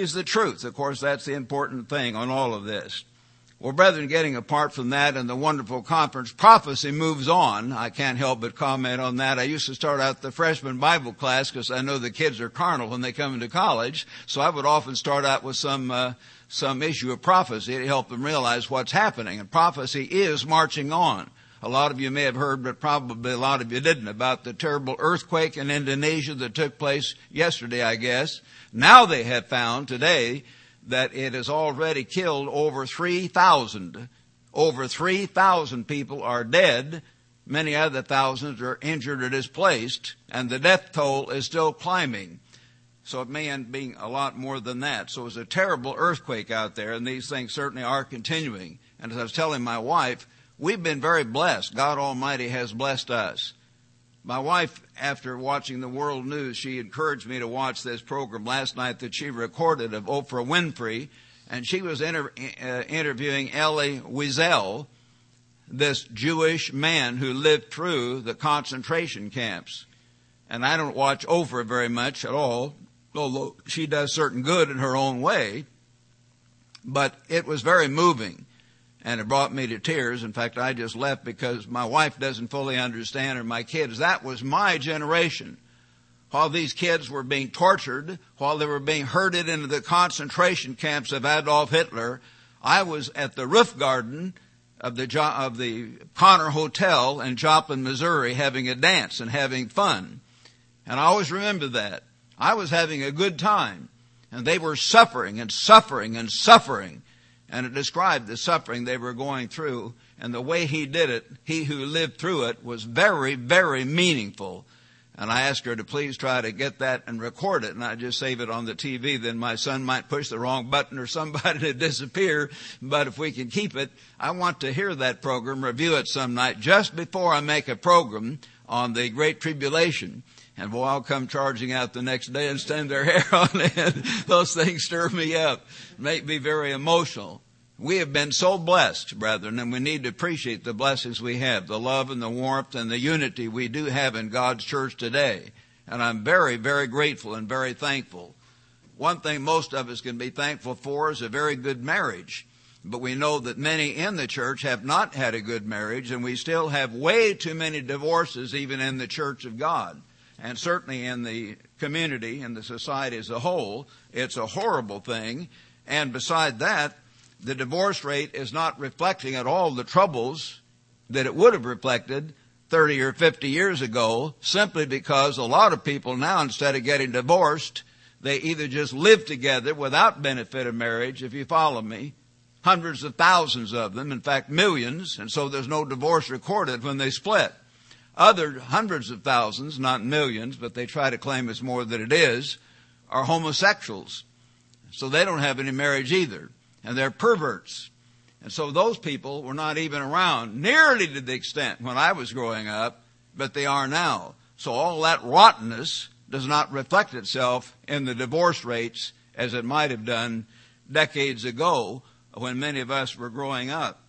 Is the truth? Of course, that's the important thing on all of this. Well, brethren, getting apart from that and the wonderful conference, prophecy moves on. I can't help but comment on that. I used to start out the freshman Bible class because I know the kids are carnal when they come into college. So I would often start out with some, uh, some issue of prophecy to help them realize what's happening. And prophecy is marching on. A lot of you may have heard, but probably a lot of you didn't, about the terrible earthquake in Indonesia that took place yesterday, I guess. Now they have found today that it has already killed over 3,000. Over 3,000 people are dead. Many other thousands are injured or displaced, and the death toll is still climbing. So it may end being a lot more than that. So it's a terrible earthquake out there, and these things certainly are continuing. And as I was telling my wife, we've been very blessed. God Almighty has blessed us. My wife, after watching the world news, she encouraged me to watch this program last night that she recorded of Oprah Winfrey, and she was inter- uh, interviewing Elie Wiesel, this Jewish man who lived through the concentration camps. And I don't watch Oprah very much at all, although she does certain good in her own way. But it was very moving and it brought me to tears. In fact, I just left because my wife doesn't fully understand or my kids. That was my generation. While these kids were being tortured, while they were being herded into the concentration camps of Adolf Hitler, I was at the roof garden of the, of the Connor Hotel in Joplin, Missouri having a dance and having fun. And I always remember that. I was having a good time and they were suffering and suffering and suffering and it described the suffering they were going through. And the way he did it, he who lived through it, was very, very meaningful. And I asked her to please try to get that and record it, and I just save it on the TV. Then my son might push the wrong button or somebody to disappear. But if we can keep it, I want to hear that program, review it some night, just before I make a program on the Great Tribulation. And boy, I'll come charging out the next day and stand their hair on end. Those things stir me up, make me very emotional. We have been so blessed, brethren, and we need to appreciate the blessings we have, the love and the warmth and the unity we do have in God's church today. And I'm very, very grateful and very thankful. One thing most of us can be thankful for is a very good marriage. But we know that many in the church have not had a good marriage, and we still have way too many divorces even in the church of God and certainly in the community and the society as a whole, it's a horrible thing. And beside that, the divorce rate is not reflecting at all the troubles that it would have reflected 30 or 50 years ago, simply because a lot of people now, instead of getting divorced, they either just live together without benefit of marriage, if you follow me, hundreds of thousands of them, in fact millions, and so there's no divorce recorded when they split. Other hundreds of thousands, not millions, but they try to claim it's more than it is, are homosexuals. So they don't have any marriage either. And they're perverts. And so those people were not even around nearly to the extent when I was growing up, but they are now. So all that rottenness does not reflect itself in the divorce rates as it might have done decades ago when many of us were growing up.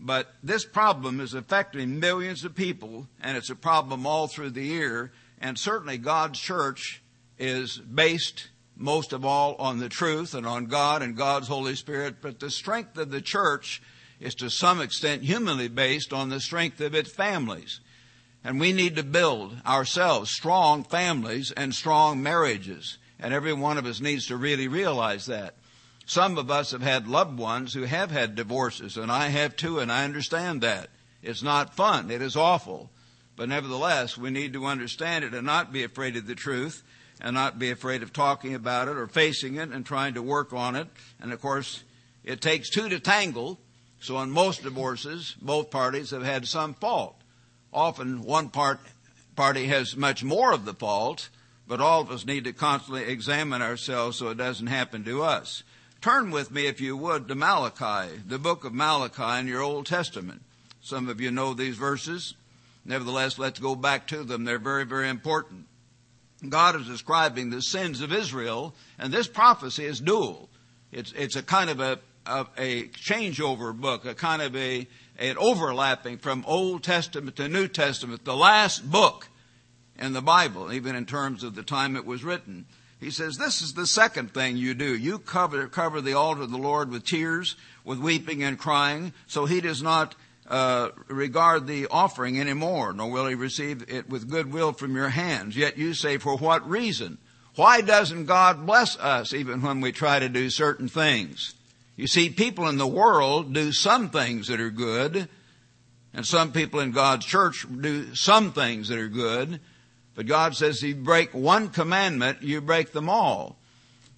But this problem is affecting millions of people, and it's a problem all through the year. And certainly God's church is based most of all on the truth and on God and God's Holy Spirit. But the strength of the church is to some extent humanly based on the strength of its families. And we need to build ourselves strong families and strong marriages. And every one of us needs to really realize that. Some of us have had loved ones who have had divorces, and I have too, and I understand that. It's not fun. It is awful. But nevertheless, we need to understand it and not be afraid of the truth and not be afraid of talking about it or facing it and trying to work on it. And of course, it takes two to tangle. So in most divorces, both parties have had some fault. Often one part, party has much more of the fault, but all of us need to constantly examine ourselves so it doesn't happen to us. Turn with me, if you would, to Malachi, the book of Malachi in your Old Testament. Some of you know these verses. Nevertheless, let's go back to them. They're very, very important. God is describing the sins of Israel, and this prophecy is dual. It's, it's a kind of a, a, a changeover book, a kind of a, an overlapping from Old Testament to New Testament, the last book in the Bible, even in terms of the time it was written. He says, this is the second thing you do. You cover, cover the altar of the Lord with tears, with weeping and crying, so he does not uh, regard the offering anymore, nor will he receive it with goodwill from your hands. Yet you say, for what reason? Why doesn't God bless us even when we try to do certain things? You see, people in the world do some things that are good, and some people in God's church do some things that are good, but God says if you break one commandment, you break them all.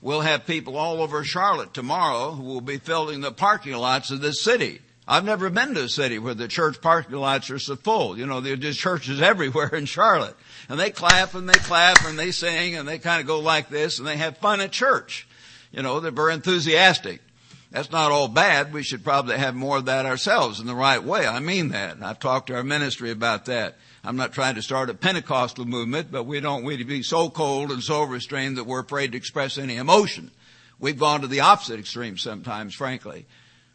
We'll have people all over Charlotte tomorrow who will be filling the parking lots of this city. I've never been to a city where the church parking lots are so full. You know, there's just churches everywhere in Charlotte. And they clap and they clap and they sing and they kind of go like this and they have fun at church. You know, they're very enthusiastic. That's not all bad. We should probably have more of that ourselves in the right way. I mean that. I've talked to our ministry about that. I'm not trying to start a Pentecostal movement, but we don't want to be so cold and so restrained that we're afraid to express any emotion. We've gone to the opposite extreme sometimes, frankly.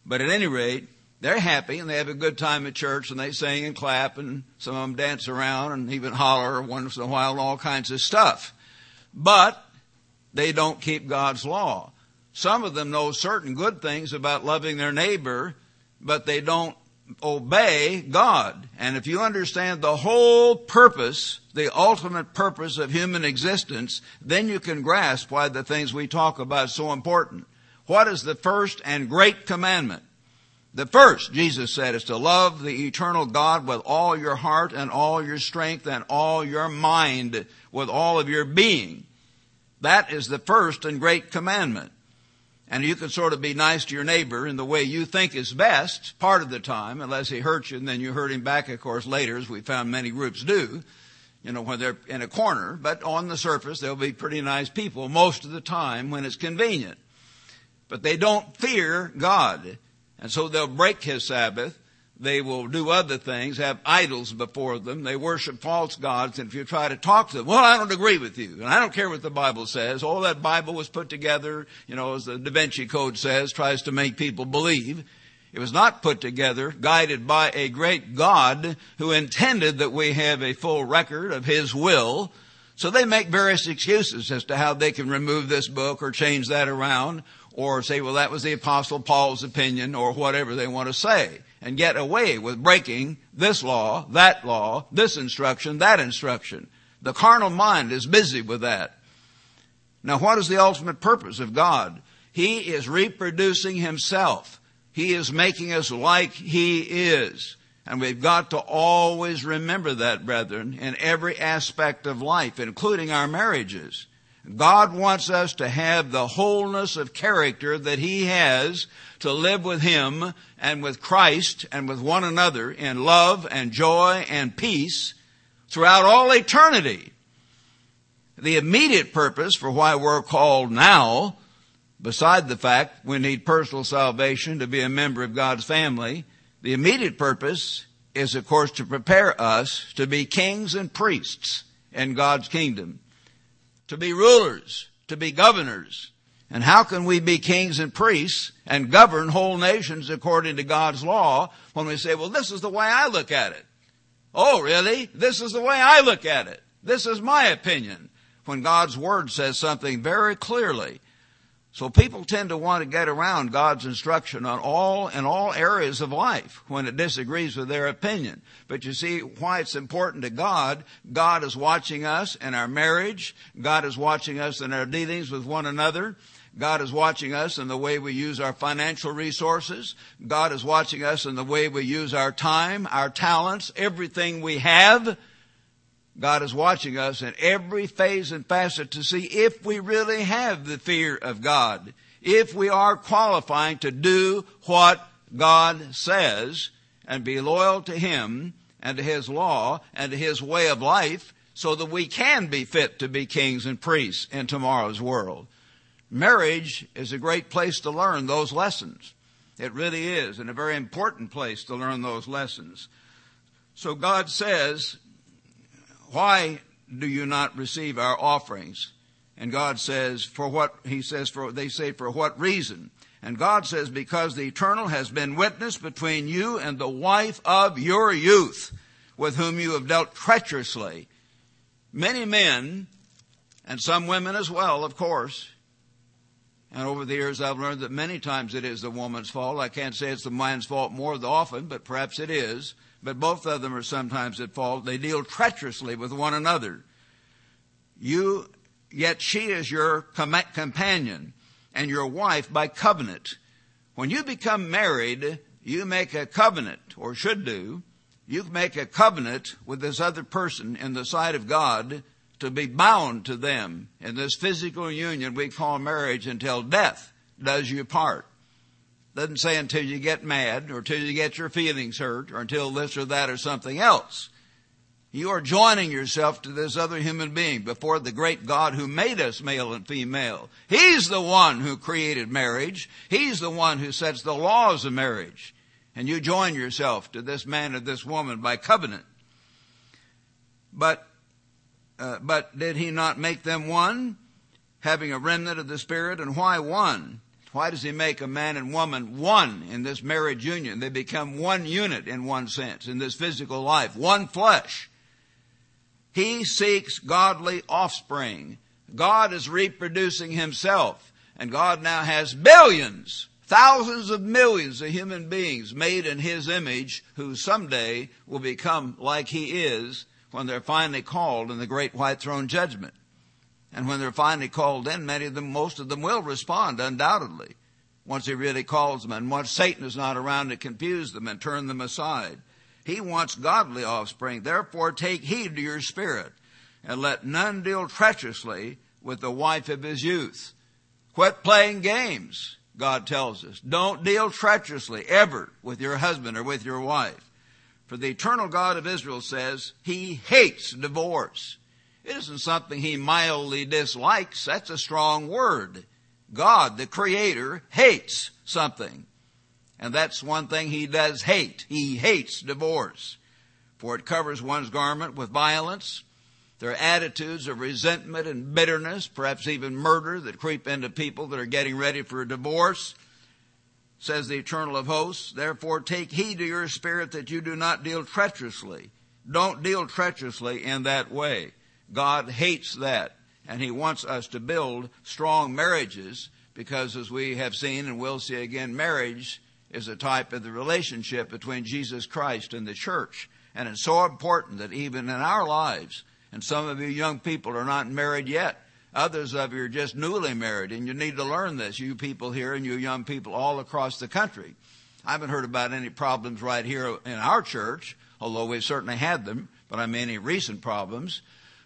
But at any rate, they're happy and they have a good time at church and they sing and clap and some of them dance around and even holler once in a while and all kinds of stuff. But they don't keep God's law. Some of them know certain good things about loving their neighbor, but they don't obey God. And if you understand the whole purpose, the ultimate purpose of human existence, then you can grasp why the things we talk about so important. What is the first and great commandment? The first, Jesus said, is to love the eternal God with all your heart and all your strength and all your mind, with all of your being. That is the first and great commandment. And you can sort of be nice to your neighbor in the way you think is best part of the time, unless he hurts you and then you hurt him back, of course, later, as we found many groups do, you know, when they're in a corner. But on the surface, they'll be pretty nice people most of the time when it's convenient. But they don't fear God. And so they'll break his Sabbath they will do other things, have idols before them. They worship false gods. And if you try to talk to them, well, I don't agree with you. And I don't care what the Bible says. All that Bible was put together, you know, as the Da Vinci Code says, tries to make people believe. It was not put together, guided by a great God who intended that we have a full record of His will. So they make various excuses as to how they can remove this book or change that around or say, well, that was the apostle Paul's opinion or whatever they want to say and get away with breaking this law, that law, this instruction, that instruction. The carnal mind is busy with that. Now what is the ultimate purpose of God? He is reproducing himself. He is making us like he is. And we've got to always remember that, brethren, in every aspect of life, including our marriages. God wants us to have the wholeness of character that He has to live with Him and with Christ and with one another in love and joy and peace throughout all eternity. The immediate purpose for why we're called now, beside the fact we need personal salvation to be a member of God's family, the immediate purpose is of course to prepare us to be kings and priests in God's kingdom to be rulers, to be governors. And how can we be kings and priests and govern whole nations according to God's law when we say, well, this is the way I look at it? Oh, really? This is the way I look at it. This is my opinion. When God's Word says something very clearly. So people tend to want to get around God's instruction on all, in all areas of life when it disagrees with their opinion. But you see why it's important to God. God is watching us in our marriage. God is watching us in our dealings with one another. God is watching us in the way we use our financial resources. God is watching us in the way we use our time, our talents, everything we have. God is watching us in every phase and facet to see if we really have the fear of God, if we are qualifying to do what God says and be loyal to Him and to His law and to His way of life so that we can be fit to be kings and priests in tomorrow's world. Marriage is a great place to learn those lessons. It really is, and a very important place to learn those lessons. So God says why do you not receive our offerings? And God says, for what, he says, for, they say, for what reason? And God says, because the eternal has been witness between you and the wife of your youth, with whom you have dealt treacherously. Many men And some women as well, of course. And over the years, I've learned that many times it is the woman's fault. I can't say it's the man's fault more often, but perhaps it is. But both of them are sometimes at fault. They deal treacherously with one another. You, yet she is your companion and your wife by covenant. When you become married, you make a covenant, or should do. You make a covenant with this other person in the sight of God to be bound to them in this physical union we call marriage until death does you part. Doesn't say until you get mad or until you get your feelings hurt or until this or that or something else. You are joining yourself to this other human being before the great God who made us male and female. He's the one who created marriage. He's the one who sets the laws of marriage. And you join yourself to this man or this woman by covenant. But uh, but did he not make them one, having a remnant of the Spirit? And why one? Why does he make a man and woman one in this marriage union? They become one unit in one sense, in this physical life, one flesh. He seeks godly offspring. God is reproducing himself, and God now has billions, thousands of millions of human beings made in his image who someday will become like he is when they're finally called in the great white throne judgment. And when they're finally called in, many of them, most of them will respond undoubtedly once he really calls them and once Satan is not around to confuse them and turn them aside. He wants godly offspring. Therefore take heed to your spirit and let none deal treacherously with the wife of his youth. Quit playing games, God tells us. Don't deal treacherously ever with your husband or with your wife. For the eternal God of Israel says he hates divorce. It isn't something he mildly dislikes. That's a strong word. God, the creator, hates something. And that's one thing he does hate. He hates divorce. For it covers one's garment with violence. There are attitudes of resentment and bitterness, perhaps even murder that creep into people that are getting ready for a divorce says the eternal of hosts. Therefore take heed to your spirit that you do not deal treacherously. Don't deal treacherously in that way. God hates that. And he wants us to build strong marriages because as we have seen and will see again, marriage is a type of the relationship between Jesus Christ and the church. And it's so important that even in our lives, and some of you young people are not married yet, Others of you are just newly married, and you need to learn this, you people here and you young people all across the country. I haven't heard about any problems right here in our church, although we've certainly had them, but I mean any recent problems.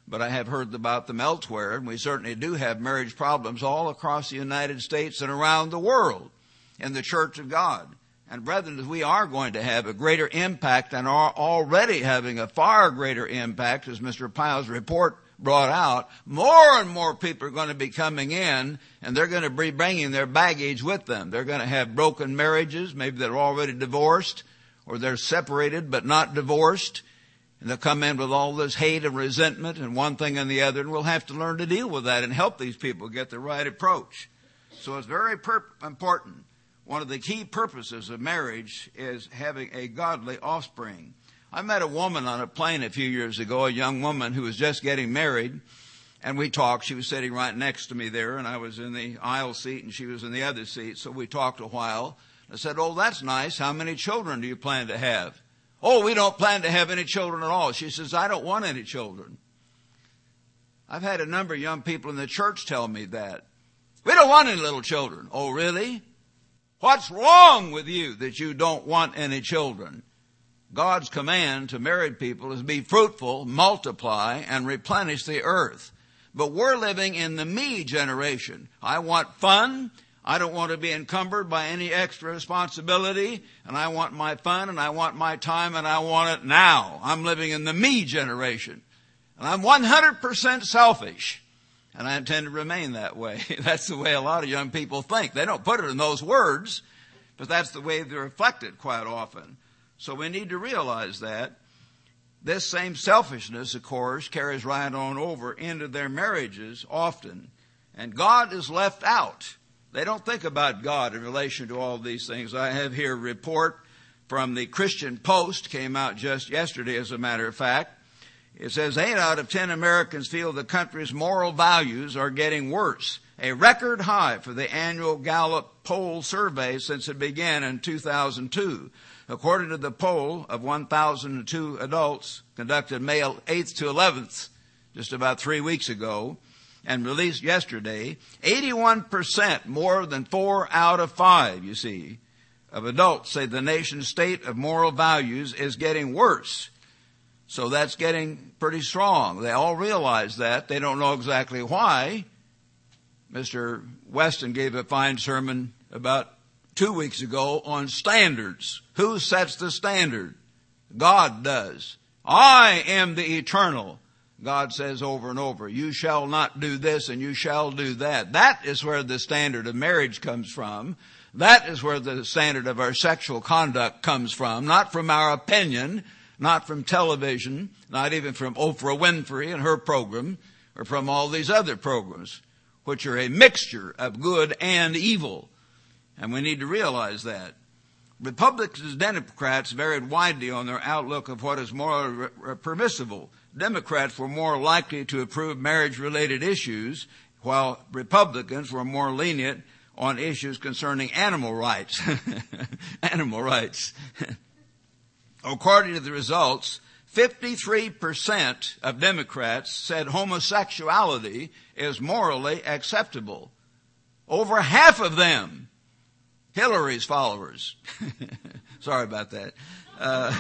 But I have heard about them elsewhere, and we certainly do have marriage problems all across the United States and around the world in the Church of God. And brethren, we are going to have a greater impact and are already having a far greater impact, as Mr. Pyle's report brought out, more and more people are going to be coming in and they're going to be bringing their baggage with them. They're going to have broken marriages. Maybe they're already divorced or they're separated but not divorced. And they'll come in with all this hate and resentment and one thing and the other and we'll have to learn to deal with that and help these people get the right approach. So it's very important. One of the key purposes of marriage is having a godly offspring. I met a woman on a plane a few years ago, a young woman who was just getting married, and we talked. She was sitting right next to me there, and I was in the aisle seat, and she was in the other seat, so we talked a while. I said, Oh, that's nice. How many children do you plan to have? Oh, we don't plan to have any children at all. She says, I don't want any children. I've had a number of young people in the church tell me that. We don't want any little children. Oh, really? What's wrong with you that you don't want any children? God's command to married people is be fruitful, multiply, and replenish the earth. But we're living in the me generation. I want fun. I don't want to be encumbered by any extra responsibility. And I want my fun and I want my time and I want it now. I'm living in the me generation. And I'm 100% selfish. And I intend to remain that way. That's the way a lot of young people think. They don't put it in those words, but that's the way they're reflected quite often. So we need to realize that. This same selfishness, of course, carries right on over into their marriages often. And God is left out. They don't think about God in relation to all these things. I have here a report from the Christian Post, came out just yesterday, as a matter of fact. It says eight out of ten Americans feel the country's moral values are getting worse. A record high for the annual Gallup poll survey since it began in 2002. According to the poll of 1,002 adults conducted May 8th to 11th, just about three weeks ago, and released yesterday, 81% more than four out of five, you see, of adults say the nation's state of moral values is getting worse. So that's getting pretty strong. They all realize that. They don't know exactly why. Mr. Weston gave a fine sermon about two weeks ago on standards. Who sets the standard? God does. I am the eternal. God says over and over, you shall not do this and you shall do that. That is where the standard of marriage comes from. That is where the standard of our sexual conduct comes from, not from our opinion, not from television, not even from Oprah Winfrey and her program, or from all these other programs, which are a mixture of good and evil. And we need to realize that. Republicans and Democrats varied widely on their outlook of what is morally permissible. Democrats were more likely to approve marriage related issues, while Republicans were more lenient on issues concerning animal rights. animal rights. According to the results, 53% of Democrats said homosexuality is morally acceptable. Over half of them Hillary's followers. Sorry about that. Uh,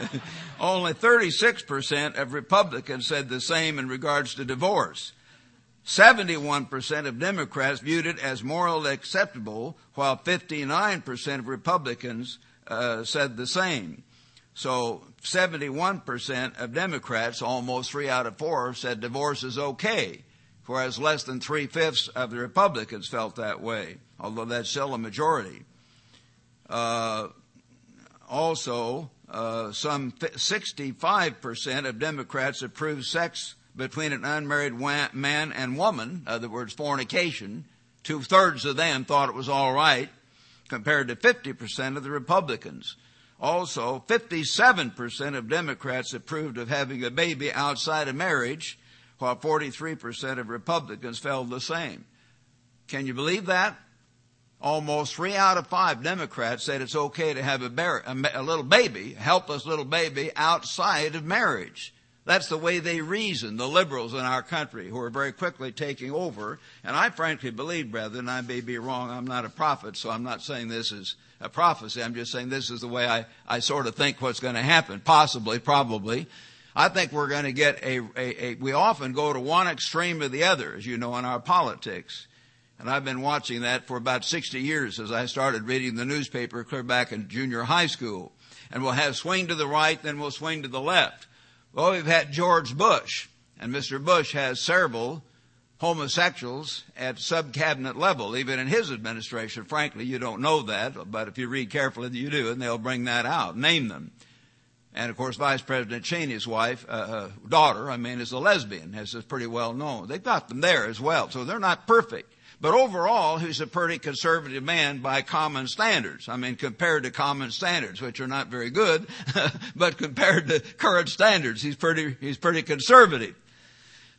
only 36% of Republicans said the same in regards to divorce. 71% of Democrats viewed it as morally acceptable, while 59% of Republicans uh, said the same. So 71% of Democrats, almost three out of four, said divorce is okay, whereas less than three fifths of the Republicans felt that way although that's still a majority. Uh, also, uh, some 65% of Democrats approve sex between an unmarried man and woman, in other words, fornication. Two thirds of them thought it was all right, compared to 50% of the Republicans. Also, 57% of Democrats approved of having a baby outside of marriage, while 43% of Republicans felt the same. Can you believe that? Almost three out of five Democrats said it's okay to have a, bar- a, little baby, a helpless little baby, outside of marriage. That's the way they reason, the liberals in our country, who are very quickly taking over. And I frankly believe, brethren, I may be wrong, I'm not a prophet, so I'm not saying this is a prophecy. I'm just saying this is the way I, I sort of think what's going to happen. Possibly, probably. I think we're going to get a, a, a, we often go to one extreme or the other, as you know, in our politics. And I've been watching that for about 60 years as I started reading the newspaper clear back in junior high school. And we'll have swing to the right, then we'll swing to the left. Well, we've had George Bush, and Mr. Bush has several homosexuals at sub-cabinet level, even in his administration. Frankly, you don't know that, but if you read carefully, you do, and they'll bring that out. Name them. And of course, Vice President Cheney's wife, uh, uh, daughter, I mean, is a lesbian, as is pretty well known. They've got them there as well, so they're not perfect. But overall, he's a pretty conservative man by common standards. I mean, compared to common standards, which are not very good, but compared to current standards, he's pretty, he's pretty conservative.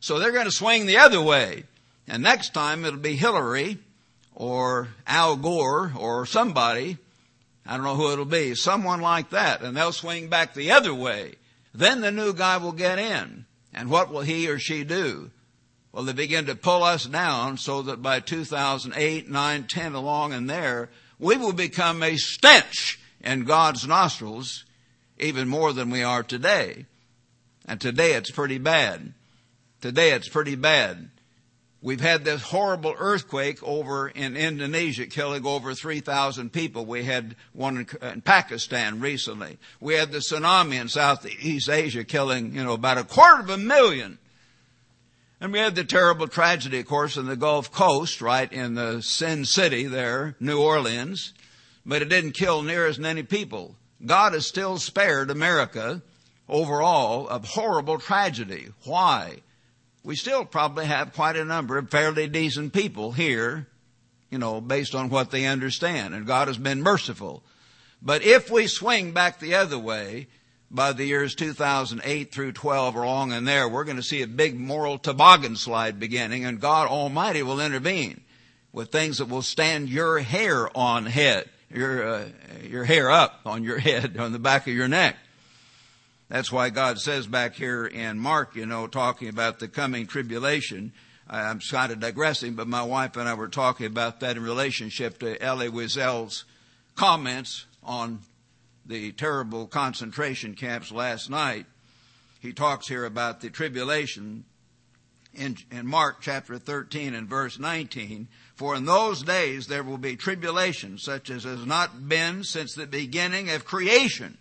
So they're going to swing the other way. And next time it'll be Hillary or Al Gore or somebody. I don't know who it'll be. Someone like that. And they'll swing back the other way. Then the new guy will get in. And what will he or she do? Well, they begin to pull us down so that by 2008, 9, 10 along and there, we will become a stench in God's nostrils even more than we are today. And today it's pretty bad. Today it's pretty bad. We've had this horrible earthquake over in Indonesia killing over 3,000 people. We had one in Pakistan recently. We had the tsunami in Southeast Asia killing, you know, about a quarter of a million. And we had the terrible tragedy, of course, in the Gulf Coast, right in the Sin City there, New Orleans. But it didn't kill near as many people. God has still spared America overall of horrible tragedy. Why? We still probably have quite a number of fairly decent people here, you know, based on what they understand. And God has been merciful. But if we swing back the other way, by the years 2008 through 12 or along in there, we're going to see a big moral toboggan slide beginning and God Almighty will intervene with things that will stand your hair on head, your, uh, your hair up on your head, on the back of your neck. That's why God says back here in Mark, you know, talking about the coming tribulation. I'm kind of digressing, but my wife and I were talking about that in relationship to Elie Wiesel's comments on the terrible concentration camps last night. He talks here about the tribulation in, in Mark chapter 13 and verse 19. For in those days there will be tribulation such as has not been since the beginning of creation.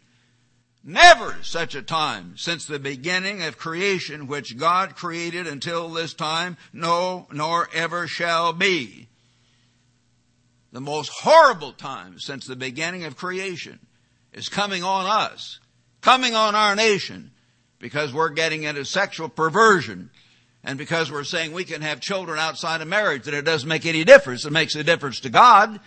Never such a time since the beginning of creation which God created until this time, no, nor ever shall be. The most horrible time since the beginning of creation is coming on us, coming on our nation, because we're getting into sexual perversion and because we're saying we can have children outside of marriage that it doesn't make any difference. It makes a difference to God.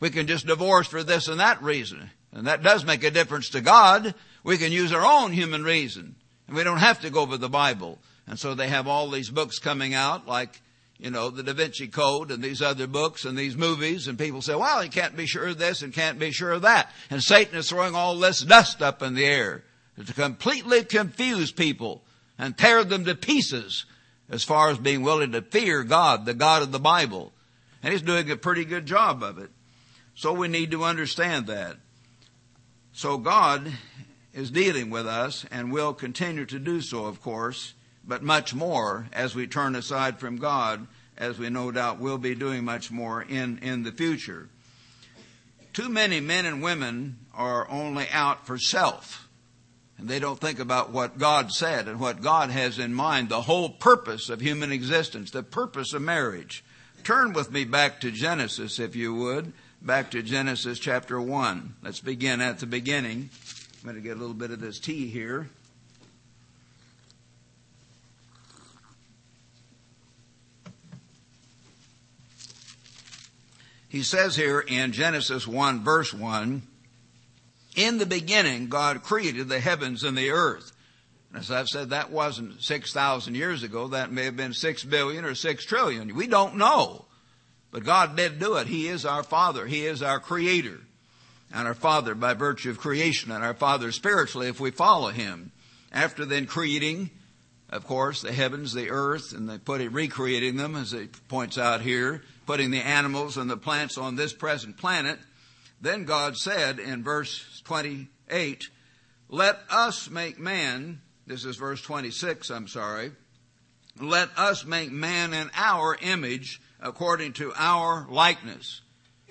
We can just divorce for this and that reason. And that does make a difference to God. We can use our own human reason. And we don't have to go by the Bible. And so they have all these books coming out like you know, the Da Vinci Code and these other books and these movies, and people say, well, you can't be sure of this and can't be sure of that. And Satan is throwing all this dust up in the air to completely confuse people and tear them to pieces as far as being willing to fear God, the God of the Bible. And he's doing a pretty good job of it. So we need to understand that. So God is dealing with us and will continue to do so, of course but much more as we turn aside from God, as we no doubt will be doing much more in, in the future. Too many men and women are only out for self. And they don't think about what God said and what God has in mind, the whole purpose of human existence, the purpose of marriage. Turn with me back to Genesis, if you would, back to Genesis chapter 1. Let's begin at the beginning. I'm going to get a little bit of this tea here. He says here in Genesis 1 verse 1, in the beginning God created the heavens and the earth. And As I've said, that wasn't 6,000 years ago. That may have been 6 billion or 6 trillion. We don't know. But God did do it. He is our Father. He is our Creator. And our Father by virtue of creation and our Father spiritually if we follow Him. After then creating, of course, the heavens, the earth, and they put it, recreating them as he points out here, putting the animals and the plants on this present planet, then God said in verse 28, let us make man, this is verse 26, I'm sorry, let us make man in our image according to our likeness.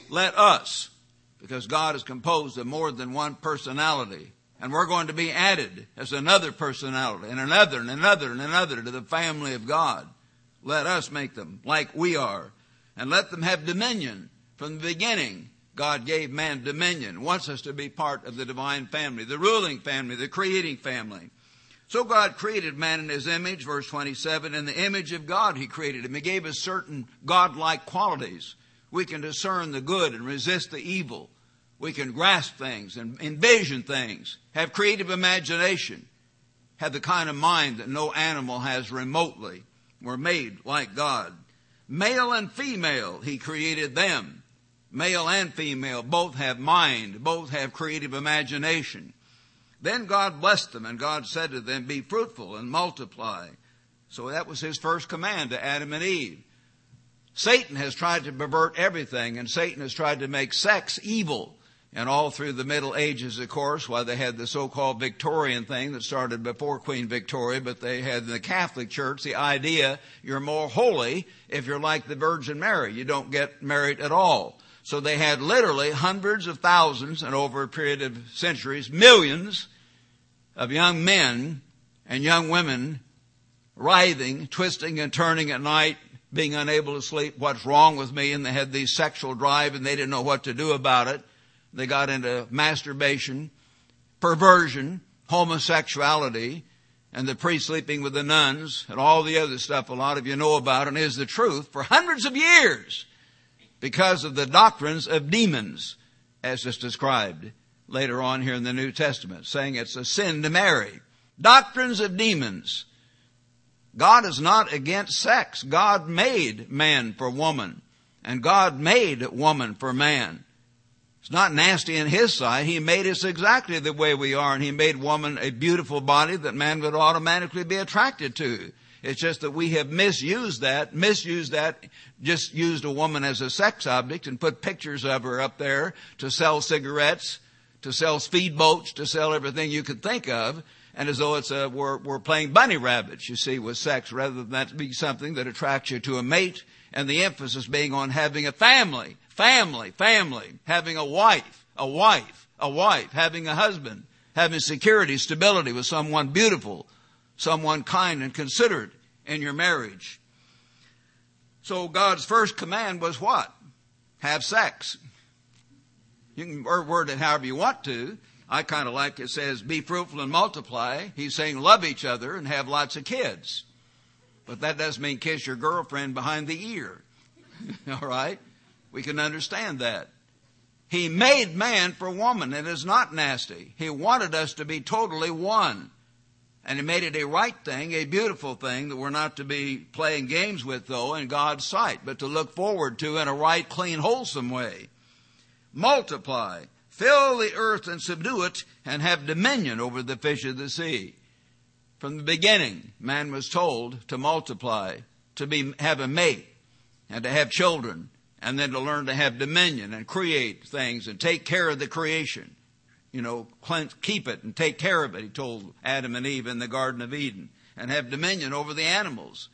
Let us, because God is composed of more than one personality. And we're going to be added as another personality and another and another and another to the family of God. Let us make them like we are and let them have dominion. From the beginning, God gave man dominion, wants us to be part of the divine family, the ruling family, the creating family. So God created man in his image, verse 27, in the image of God he created him. He gave us certain godlike qualities. We can discern the good and resist the evil. We can grasp things and envision things, have creative imagination, have the kind of mind that no animal has remotely. We're made like God. Male and female, He created them. Male and female both have mind, both have creative imagination. Then God blessed them and God said to them, be fruitful and multiply. So that was His first command to Adam and Eve. Satan has tried to pervert everything and Satan has tried to make sex evil. And all through the Middle Ages, of course, while they had the so-called Victorian thing that started before Queen Victoria, but they had in the Catholic Church the idea you're more holy if you're like the Virgin Mary. You don't get married at all. So they had literally hundreds of thousands and over a period of centuries, millions of young men and young women writhing, twisting and turning at night, being unable to sleep. What's wrong with me? And they had these sexual drive and they didn't know what to do about it. They got into masturbation, perversion, homosexuality, and the priest sleeping with the nuns, and all the other stuff a lot of you know about and is the truth for hundreds of years because of the doctrines of demons as just described. later on here in the New Testament, saying it's a sin to marry. Doctrines of demons. God is not against sex. God made man for woman, and God made woman for man. It's not nasty in His sight. He made us exactly the way we are, and He made woman a beautiful body that man would automatically be attracted to. It's just that we have misused that, misused that, just used a woman as a sex object and put pictures of her up there to sell cigarettes, to sell speedboats, to sell everything you could think of, and as though it's a, we're, we're playing bunny rabbits, you see, with sex, rather than that be something that attracts you to a mate, and the emphasis being on having a family, family, family, having a wife, a wife, a wife, having a husband, having security, stability with someone beautiful, someone kind and considerate in your marriage. So God's first command was what? Have sex. You can word it however you want to. I kind of like it says, be fruitful and multiply. He's saying love each other and have lots of kids. But that doesn't mean kiss your girlfriend behind the ear. All right? We can understand that. He made man for woman. It is not nasty. He wanted us to be totally one. And he made it a right thing, a beautiful thing that we're not to be playing games with though in God's sight, but to look forward to in a right, clean, wholesome way. Multiply, fill the earth and subdue it, and have dominion over the fish of the sea. From the beginning, man was told to multiply, to be, have a mate, and to have children, and then to learn to have dominion and create things and take care of the creation. You know, cleanse, keep it and take care of it, he told Adam and Eve in the Garden of Eden, and have dominion over the animals.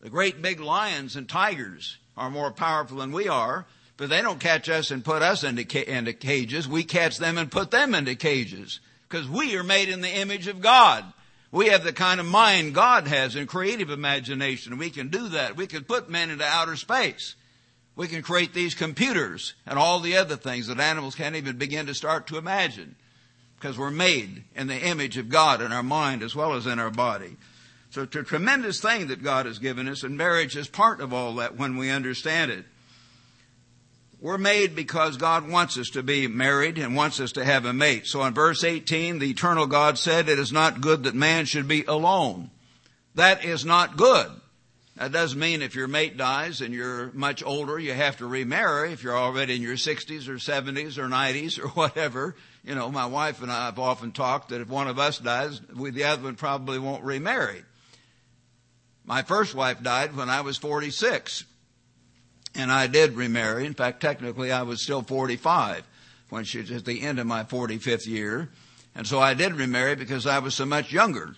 The great big lions and tigers are more powerful than we are, but they don't catch us and put us into, ca- into cages. We catch them and put them into cages because we are made in the image of God. We have the kind of mind God has and creative imagination. We can do that. We can put men into outer space. We can create these computers and all the other things that animals can't even begin to start to imagine because we're made in the image of God in our mind as well as in our body. So it's a tremendous thing that God has given us and marriage is part of all that when we understand it. We're made because God wants us to be married and wants us to have a mate. So in verse 18, the eternal God said, it is not good that man should be alone. That is not good. That doesn't mean if your mate dies and you're much older, you have to remarry. If you're already in your 60s or 70s or 90s or whatever, you know, my wife and I have often talked that if one of us dies, we, the other one probably won't remarry. My first wife died when I was 46. And I did remarry. In fact, technically I was still 45 when she was at the end of my 45th year. And so I did remarry because I was so much younger.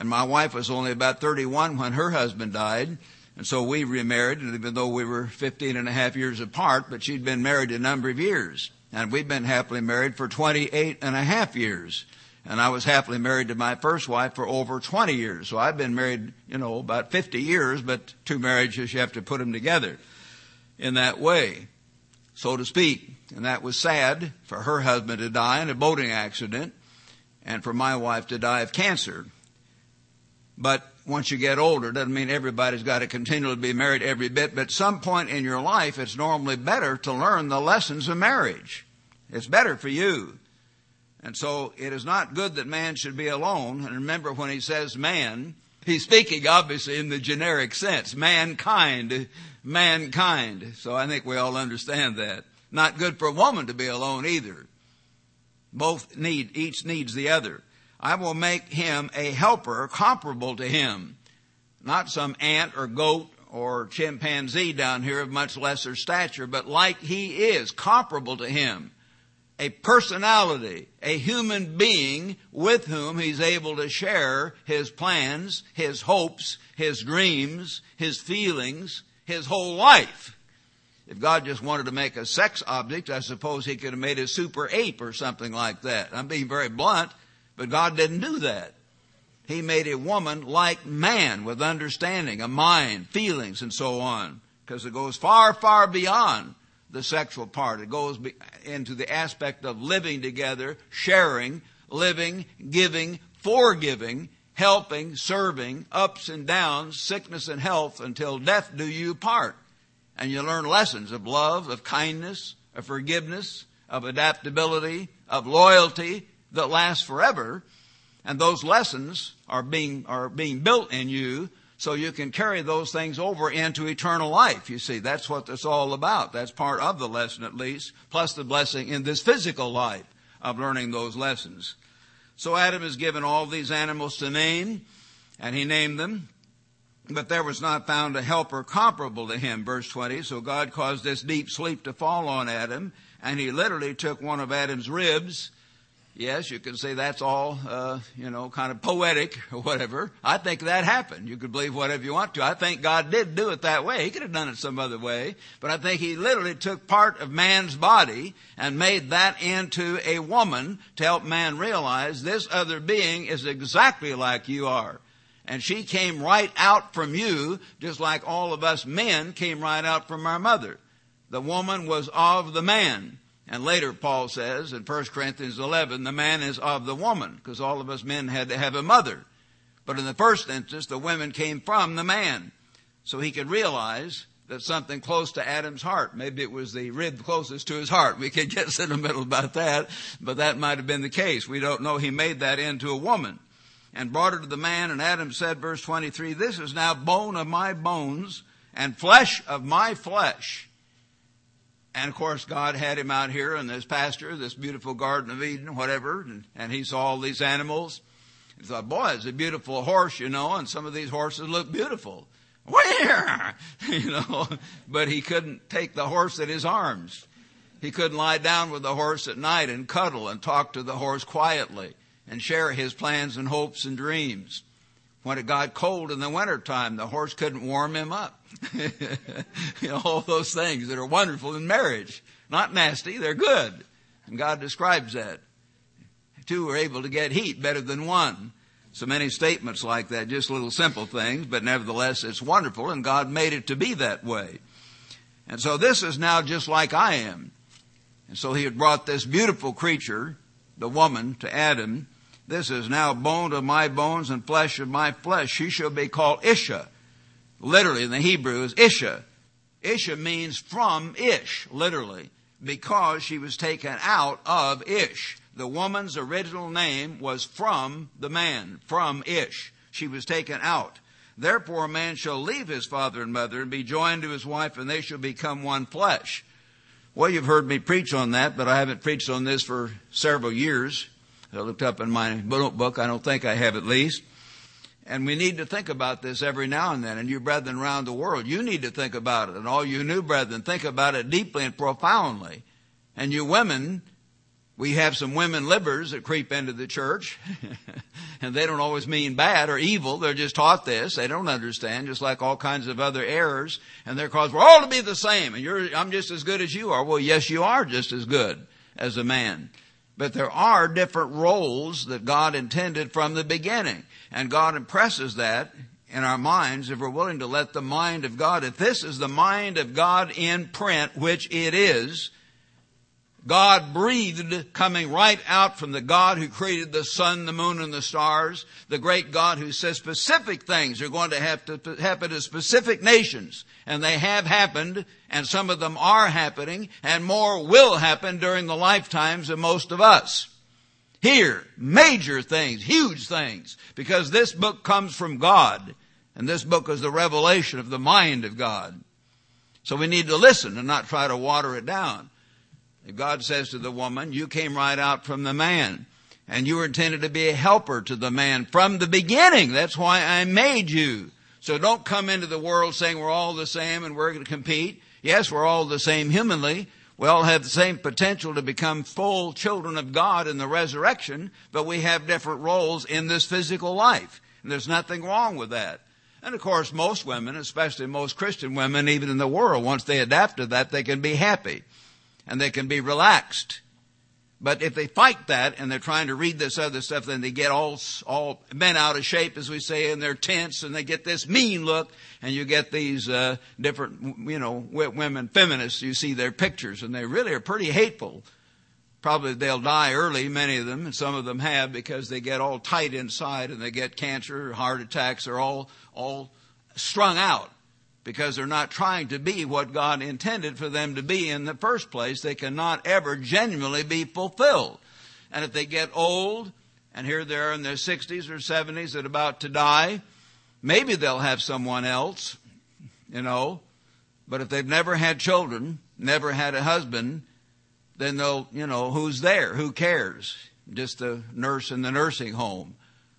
And my wife was only about 31 when her husband died. And so we remarried, even though we were 15 and a half years apart, but she'd been married a number of years. And we've been happily married for 28 and a half years. And I was happily married to my first wife for over 20 years. So I've been married, you know, about 50 years, but two marriages, you have to put them together in that way, so to speak. And that was sad for her husband to die in a boating accident and for my wife to die of cancer. But once you get older, doesn't mean everybody's got to continually be married every bit, but at some point in your life, it's normally better to learn the lessons of marriage. It's better for you. And so it is not good that man should be alone. And remember when he says man, he's speaking obviously in the generic sense. Mankind, mankind. So I think we all understand that. Not good for a woman to be alone either. Both need, each needs the other. I will make him a helper comparable to him. Not some ant or goat or chimpanzee down here of much lesser stature, but like he is, comparable to him. A personality, a human being with whom he's able to share his plans, his hopes, his dreams, his feelings, his whole life. If God just wanted to make a sex object, I suppose he could have made a super ape or something like that. I'm being very blunt. But God didn't do that. He made a woman like man with understanding, a mind, feelings, and so on. Because it goes far, far beyond the sexual part. It goes into the aspect of living together, sharing, living, giving, forgiving, helping, serving, ups and downs, sickness and health until death do you part. And you learn lessons of love, of kindness, of forgiveness, of adaptability, of loyalty that lasts forever. And those lessons are being, are being built in you so you can carry those things over into eternal life. You see, that's what it's all about. That's part of the lesson at least, plus the blessing in this physical life of learning those lessons. So Adam is given all these animals to name, and he named them. But there was not found a helper comparable to him, verse 20. So God caused this deep sleep to fall on Adam, and he literally took one of Adam's ribs. Yes, you can say that's all, uh, you know, kind of poetic or whatever. I think that happened. You could believe whatever you want to. I think God did do it that way. He could have done it some other way. But I think he literally took part of man's body and made that into a woman to help man realize this other being is exactly like you are. And she came right out from you, just like all of us men came right out from our mother. The woman was of the man. And later Paul says in 1 Corinthians 11, the man is of the woman, because all of us men had to have a mother. But in the first instance, the women came from the man. So he could realize that something close to Adam's heart. Maybe it was the rib closest to his heart. We could get sentimental about that, but that might have been the case. We don't know. He made that into a woman and brought her to the man. And Adam said, verse 23, This is now bone of my bones and flesh of my flesh. And of course, God had him out here in this pasture, this beautiful Garden of Eden, whatever, and, and he saw all these animals. He thought, boy, it's a beautiful horse, you know, and some of these horses look beautiful. Where? you know, but he couldn't take the horse in his arms. He couldn't lie down with the horse at night and cuddle and talk to the horse quietly and share his plans and hopes and dreams. When it got cold in the wintertime, the horse couldn't warm him up. you know, all those things that are wonderful in marriage. Not nasty, they're good. And God describes that. Two are able to get heat better than one. So many statements like that, just little simple things, but nevertheless it's wonderful and God made it to be that way. And so this is now just like I am. And so he had brought this beautiful creature, the woman, to Adam, this is now bone of my bones and flesh of my flesh. She shall be called Isha. Literally in the Hebrew is Isha. Isha means from Ish, literally, because she was taken out of Ish. The woman's original name was from the man, from Ish. She was taken out. Therefore a man shall leave his father and mother and be joined to his wife and they shall become one flesh. Well, you've heard me preach on that, but I haven't preached on this for several years. I looked up in my notebook. I don't think I have at least. And we need to think about this every now and then. And you brethren around the world, you need to think about it. And all you new brethren, think about it deeply and profoundly. And you women, we have some women libbers that creep into the church. and they don't always mean bad or evil. They're just taught this. They don't understand, just like all kinds of other errors. And they're caused, we're all to be the same. And you're, I'm just as good as you are. Well, yes, you are just as good as a man. But there are different roles that God intended from the beginning. And God impresses that in our minds if we're willing to let the mind of God, if this is the mind of God in print, which it is, God breathed coming right out from the God who created the sun, the moon, and the stars, the great God who says specific things are going to have to happen to specific nations. And they have happened, and some of them are happening, and more will happen during the lifetimes of most of us. Here, major things, huge things, because this book comes from God, and this book is the revelation of the mind of God. So we need to listen and not try to water it down. If God says to the woman, you came right out from the man. And you were intended to be a helper to the man from the beginning. That's why I made you. So don't come into the world saying we're all the same and we're going to compete. Yes, we're all the same humanly. We all have the same potential to become full children of God in the resurrection, but we have different roles in this physical life. And there's nothing wrong with that. And of course, most women, especially most Christian women, even in the world, once they adapt to that, they can be happy and they can be relaxed. But if they fight that and they're trying to read this other stuff, then they get all, all bent out of shape, as we say, and they're tense and they get this mean look and you get these, uh, different, you know, women feminists, you see their pictures and they really are pretty hateful. Probably they'll die early, many of them, and some of them have because they get all tight inside and they get cancer, heart attacks, they're all, all strung out because they're not trying to be what God intended for them to be in the first place. They cannot ever genuinely be fulfilled. And if they get old, and here they're in their 60s or 70s and about to die, maybe they'll have someone else, you know. But if they've never had children, never had a husband, then they'll, you know, who's there? Who cares? Just the nurse in the nursing home.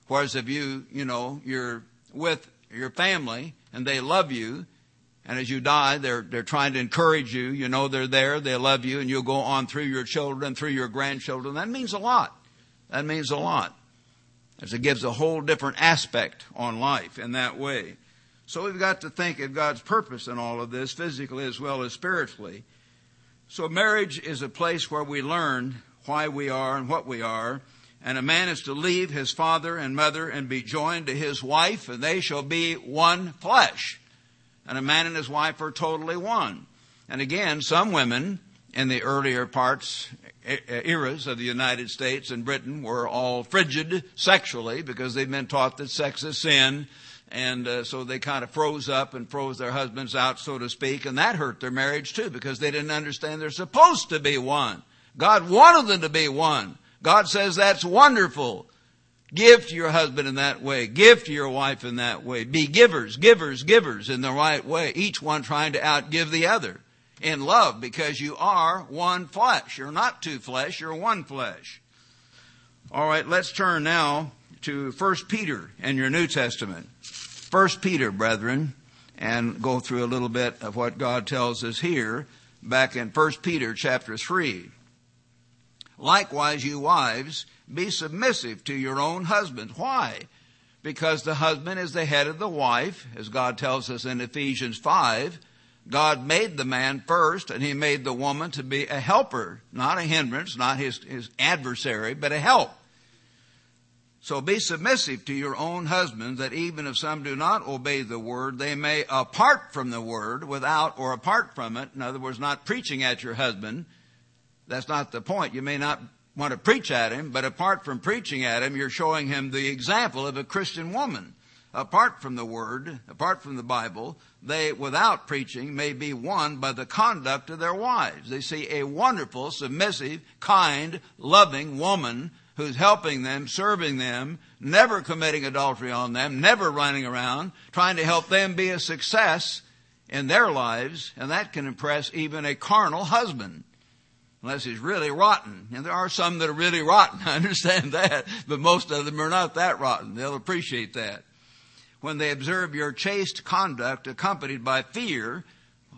Whereas if you, you know, you're with your family and they love you, and as you die, they're, they're trying to encourage you. You know they're there, they love you, and you'll go on through your children, through your grandchildren. That means a lot. That means a lot. As it gives a whole different aspect on life in that way. So we've got to think of God's purpose in all of this, physically as well as spiritually. So marriage is a place where we learn why we are and what we are. And a man is to leave his father and mother and be joined to his wife, and they shall be one flesh. And a man and his wife are totally one. And again, some women in the earlier parts, eras of the United States and Britain were all frigid sexually because they'd been taught that sex is sin and uh, so they kind of froze up and froze their husbands out, so to speak, and that hurt their marriage too because they didn't understand they're supposed to be one. God wanted them to be one. God says that's wonderful. Give to your husband in that way. Give to your wife in that way. Be givers, givers, givers in the right way. Each one trying to outgive the other in love because you are one flesh. You're not two flesh, you're one flesh. All right, let's turn now to 1 Peter in your New Testament. 1 Peter, brethren, and go through a little bit of what God tells us here back in 1 Peter chapter 3. Likewise, you wives, be submissive to your own husband. Why? Because the husband is the head of the wife, as God tells us in Ephesians 5. God made the man first, and he made the woman to be a helper, not a hindrance, not his, his adversary, but a help. So be submissive to your own husbands, that even if some do not obey the word, they may, apart from the word, without or apart from it, in other words, not preaching at your husband. That's not the point. You may not want to preach at him, but apart from preaching at him, you're showing him the example of a Christian woman. Apart from the word, apart from the Bible, they, without preaching, may be won by the conduct of their wives. They see a wonderful, submissive, kind, loving woman who's helping them, serving them, never committing adultery on them, never running around, trying to help them be a success in their lives, and that can impress even a carnal husband. Unless he's really rotten. And there are some that are really rotten, I understand that, but most of them are not that rotten. They'll appreciate that. When they observe your chaste conduct accompanied by fear,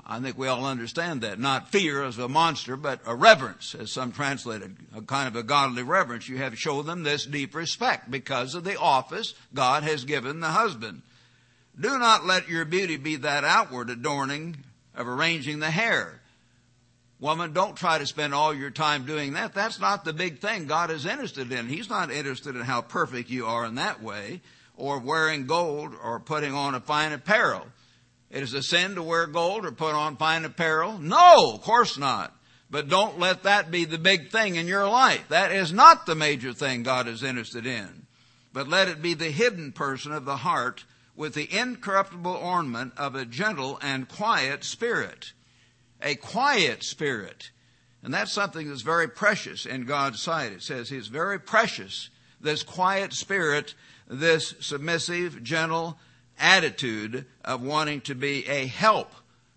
I think we all understand that. Not fear as a monster, but a reverence, as some translated, a kind of a godly reverence. You have to show them this deep respect because of the office God has given the husband. Do not let your beauty be that outward adorning of arranging the hair. Woman, don't try to spend all your time doing that. That's not the big thing God is interested in. He's not interested in how perfect you are in that way, or wearing gold, or putting on a fine apparel. It is a sin to wear gold or put on fine apparel? No, of course not. But don't let that be the big thing in your life. That is not the major thing God is interested in. But let it be the hidden person of the heart with the incorruptible ornament of a gentle and quiet spirit. A quiet spirit. And that's something that's very precious in God's sight. It says He's very precious. This quiet spirit, this submissive, gentle, attitude of wanting to be a help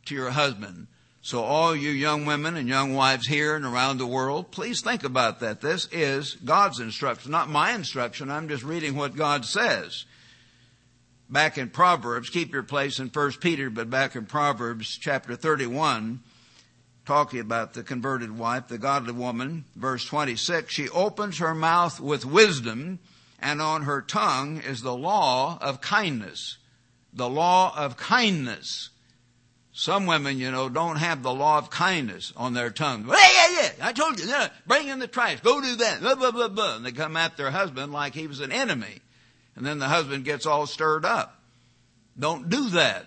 to your husband. So all you young women and young wives here and around the world, please think about that. This is God's instruction, not my instruction. I'm just reading what God says. Back in Proverbs, keep your place in 1 Peter, but back in Proverbs chapter 31, talking about the converted wife, the godly woman, verse 26, she opens her mouth with wisdom, and on her tongue is the law of kindness the law of kindness. Some women, you know, don't have the law of kindness on their tongue. Yeah, yeah, yeah. I told you, bring in the trash. Go do that. Blah, blah, blah, blah. And they come at their husband like he was an enemy. And then the husband gets all stirred up. Don't do that.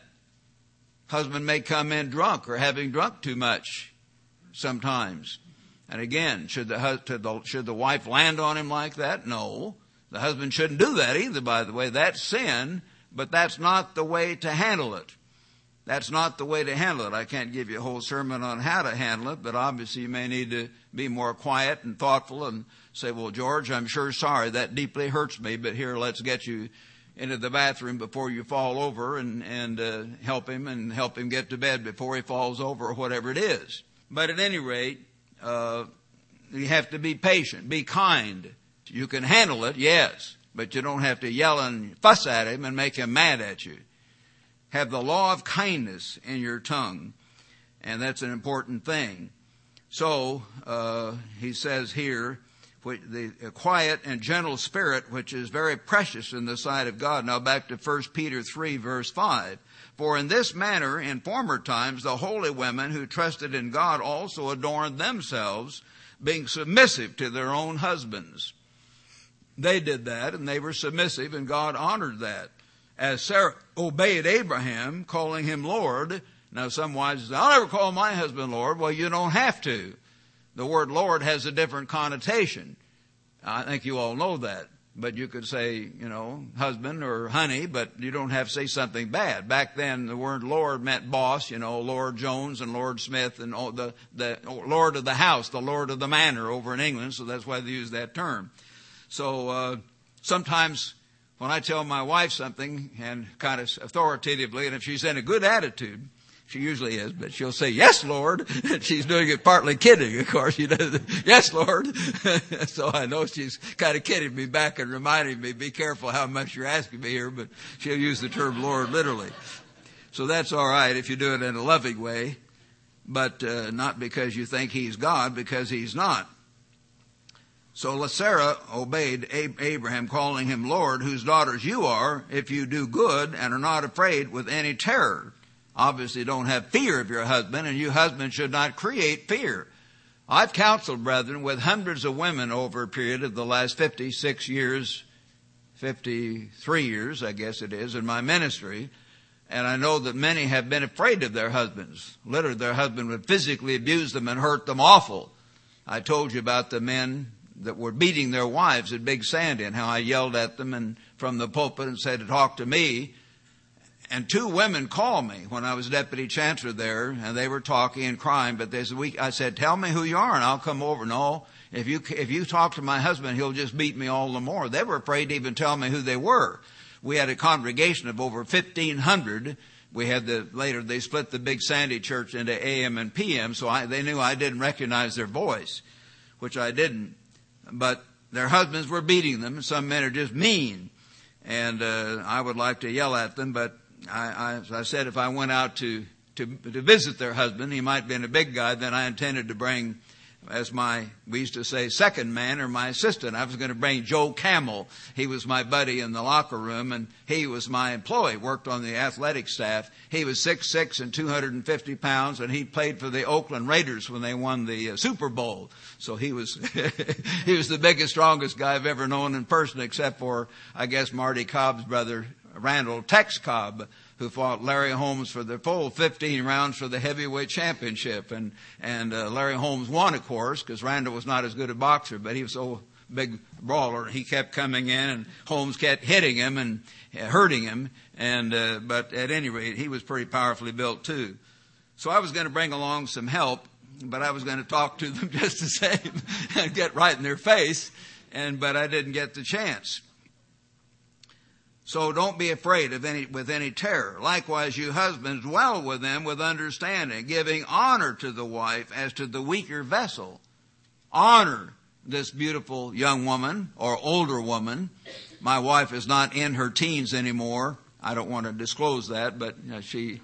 Husband may come in drunk or having drunk too much sometimes. And again, should the, should the wife land on him like that? No. The husband shouldn't do that either, by the way. That's sin but that's not the way to handle it. that's not the way to handle it. I can't give you a whole sermon on how to handle it, but obviously you may need to be more quiet and thoughtful and say, well, George, I'm sure sorry. That deeply hurts me, but here, let's get you into the bathroom before you fall over and, and uh, help him and help him get to bed before he falls over or whatever it is. But at any rate, uh, you have to be patient, be kind. You can handle it, yes, but you don't have to yell and fuss at him and make him mad at you have the law of kindness in your tongue. And that's an important thing. So, uh, he says here, the uh, quiet and gentle spirit, which is very precious in the sight of God. Now back to 1 Peter 3 verse 5. For in this manner, in former times, the holy women who trusted in God also adorned themselves, being submissive to their own husbands. They did that and they were submissive and God honored that as Sarah obeyed Abraham, calling him Lord. Now, some wives say, I'll never call my husband Lord. Well, you don't have to. The word Lord has a different connotation. I think you all know that. But you could say, you know, husband or honey, but you don't have to say something bad. Back then, the word Lord meant boss, you know, Lord Jones and Lord Smith and all the, the Lord of the house, the Lord of the manor over in England, so that's why they use that term. So, uh, sometimes when I tell my wife something and kind of authoritatively, and if she's in a good attitude, she usually is, but she'll say, yes, Lord. And she's doing it partly kidding, of course. She does, yes, Lord. so I know she's kind of kidding me back and reminding me, be careful how much you're asking me here, but she'll use the term Lord literally. So that's alright if you do it in a loving way, but uh, not because you think he's God, because he's not. So Sarah obeyed Abraham, calling him Lord, whose daughters you are, if you do good and are not afraid with any terror. Obviously don't have fear of your husband, and you husband should not create fear. I've counseled, brethren, with hundreds of women over a period of the last 56 years, 53 years, I guess it is, in my ministry. And I know that many have been afraid of their husbands. Literally, their husband would physically abuse them and hurt them awful. I told you about the men that were beating their wives at Big Sandy and how I yelled at them and from the pulpit and said, talk to me. And two women called me when I was deputy chancellor there and they were talking and crying, but they said, we, I said, tell me who you are and I'll come over. No, if you, if you talk to my husband, he'll just beat me all the more. They were afraid to even tell me who they were. We had a congregation of over 1500 we had the later they split the big sandy church into am and pm so I, they knew i didn't recognize their voice which i didn't but their husbands were beating them. Some men are just mean. And uh, I would like to yell at them, but I, I, as I said, if I went out to, to, to visit their husband, he might have been a big guy, then I intended to bring as my, we used to say second man or my assistant. I was going to bring Joe Camel. He was my buddy in the locker room and he was my employee, worked on the athletic staff. He was six six and 250 pounds and he played for the Oakland Raiders when they won the uh, Super Bowl. So he was, he was the biggest, strongest guy I've ever known in person except for, I guess, Marty Cobb's brother, Randall Tex Cobb who fought Larry Holmes for the full 15 rounds for the heavyweight championship. And, and uh, Larry Holmes won, of course, because Randall was not as good a boxer, but he was so big brawler. He kept coming in, and Holmes kept hitting him and uh, hurting him. And uh, but at any rate, he was pretty powerfully built too. So I was going to bring along some help, but I was going to talk to them just the same and get right in their face. And but I didn't get the chance. So don't be afraid of any, with any terror. Likewise, you husbands, dwell with them with understanding, giving honor to the wife as to the weaker vessel. Honor this beautiful young woman or older woman. My wife is not in her teens anymore. I don't want to disclose that, but you know, she,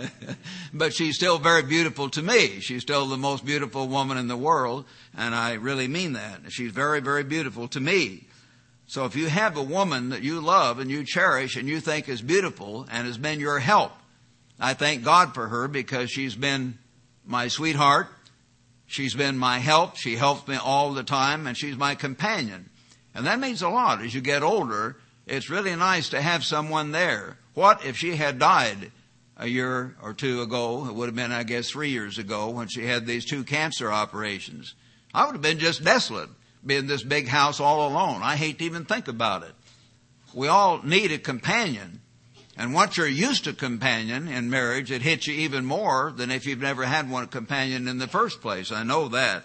but she's still very beautiful to me. She's still the most beautiful woman in the world, and I really mean that. She's very, very beautiful to me. So if you have a woman that you love and you cherish and you think is beautiful and has been your help, I thank God for her because she's been my sweetheart. She's been my help. She helps me all the time and she's my companion. And that means a lot as you get older. It's really nice to have someone there. What if she had died a year or two ago? It would have been, I guess, three years ago when she had these two cancer operations. I would have been just desolate be in this big house all alone. I hate to even think about it. We all need a companion. And once you're used to companion in marriage, it hits you even more than if you've never had one companion in the first place. I know that.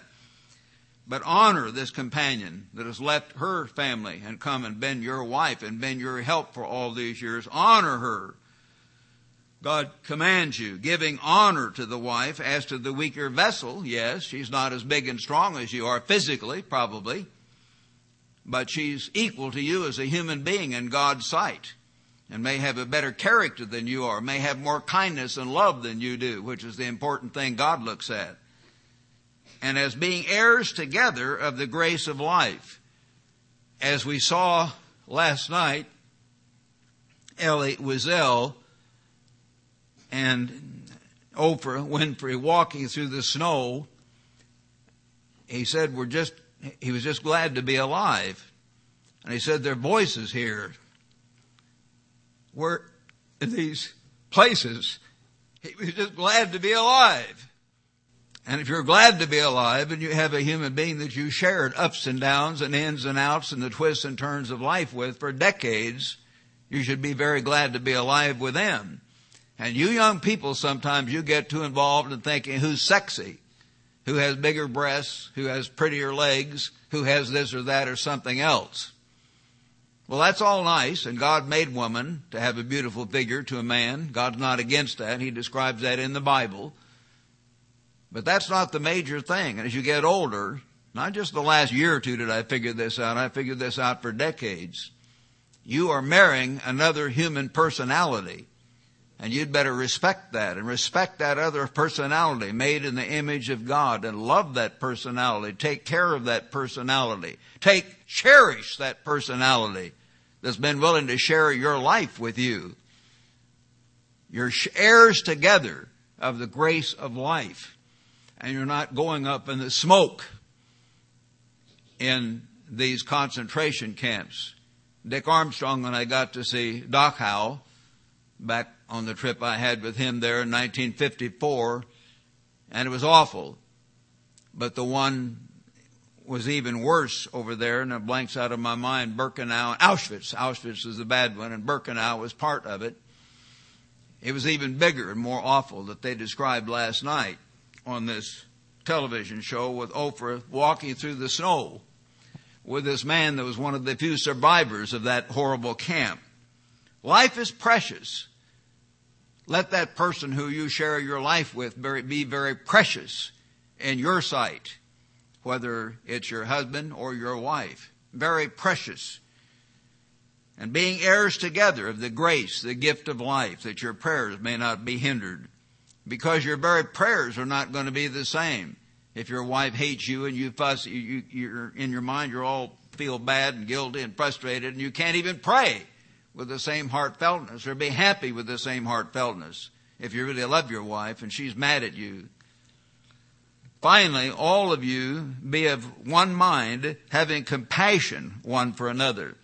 But honor this companion that has left her family and come and been your wife and been your help for all these years. Honor her. God commands you, giving honor to the wife as to the weaker vessel. Yes, she's not as big and strong as you are physically, probably, but she's equal to you as a human being in God's sight and may have a better character than you are, may have more kindness and love than you do, which is the important thing God looks at and as being heirs together of the grace of life. As we saw last night, Elie Wiesel and Oprah Winfrey walking through the snow, he said, we're just, he was just glad to be alive. And he said, their voices here were in these places. He was just glad to be alive. And if you're glad to be alive and you have a human being that you shared ups and downs and ins and outs and the twists and turns of life with for decades, you should be very glad to be alive with them. And you young people, sometimes you get too involved in thinking who's sexy, who has bigger breasts, who has prettier legs, who has this or that or something else. Well, that's all nice, and God made woman to have a beautiful figure to a man. God's not against that. He describes that in the Bible. But that's not the major thing. And as you get older, not just the last year or two did I figure this out, I figured this out for decades. You are marrying another human personality. And you'd better respect that and respect that other personality made in the image of God and love that personality. Take care of that personality. Take, cherish that personality that's been willing to share your life with you. You're heirs together of the grace of life and you're not going up in the smoke in these concentration camps. Dick Armstrong, when I got to see Dachau back on the trip I had with him there in 1954, and it was awful. But the one was even worse over there, and it blanks out of my mind. Birkenau, Auschwitz. Auschwitz was the bad one, and Birkenau was part of it. It was even bigger and more awful that they described last night on this television show with Oprah walking through the snow with this man that was one of the few survivors of that horrible camp. Life is precious. Let that person who you share your life with be very precious in your sight, whether it's your husband or your wife. Very precious. And being heirs together of the grace, the gift of life, that your prayers may not be hindered because your very prayers are not going to be the same. If your wife hates you and you fuss, you, you're in your mind, you're all feel bad and guilty and frustrated, and you can't even pray with the same heartfeltness or be happy with the same heartfeltness if you really love your wife and she's mad at you. Finally, all of you be of one mind, having compassion one for another.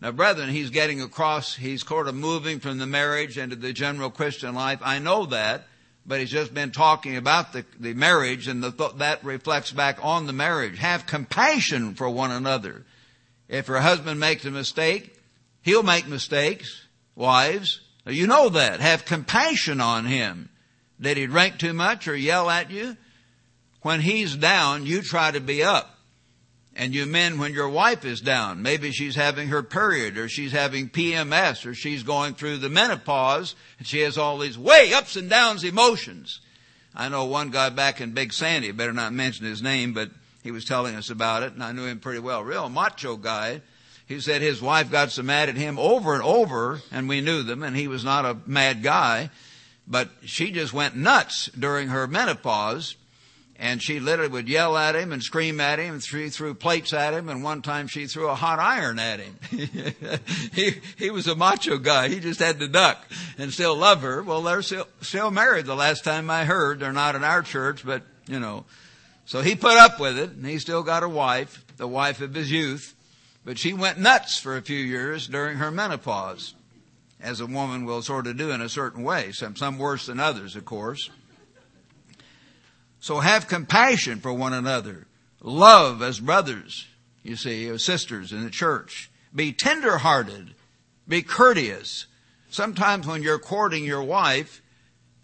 Now, brethren, he's getting across, he's sort of moving from the marriage into the general Christian life. I know that but he's just been talking about the, the marriage and the, that reflects back on the marriage. Have compassion for one another. If your husband makes a mistake, he'll make mistakes. Wives, you know that. Have compassion on him. Did he drink too much or yell at you? When he's down, you try to be up. And you men, when your wife is down, maybe she's having her period or she's having PMS or she's going through the menopause and she has all these way ups and downs emotions. I know one guy back in Big Sandy, better not mention his name, but he was telling us about it and I knew him pretty well. Real macho guy. He said his wife got so mad at him over and over and we knew them and he was not a mad guy, but she just went nuts during her menopause and she literally would yell at him and scream at him and she threw plates at him and one time she threw a hot iron at him. he, he was a macho guy. He just had to duck and still love her. Well, they're still, still married the last time I heard. They're not in our church, but you know. So he put up with it and he still got a wife, the wife of his youth, but she went nuts for a few years during her menopause as a woman will sort of do in a certain way. Some, some worse than others, of course. So have compassion for one another. Love as brothers, you see, as sisters in the church. Be tender hearted. Be courteous. sometimes when you're courting your wife,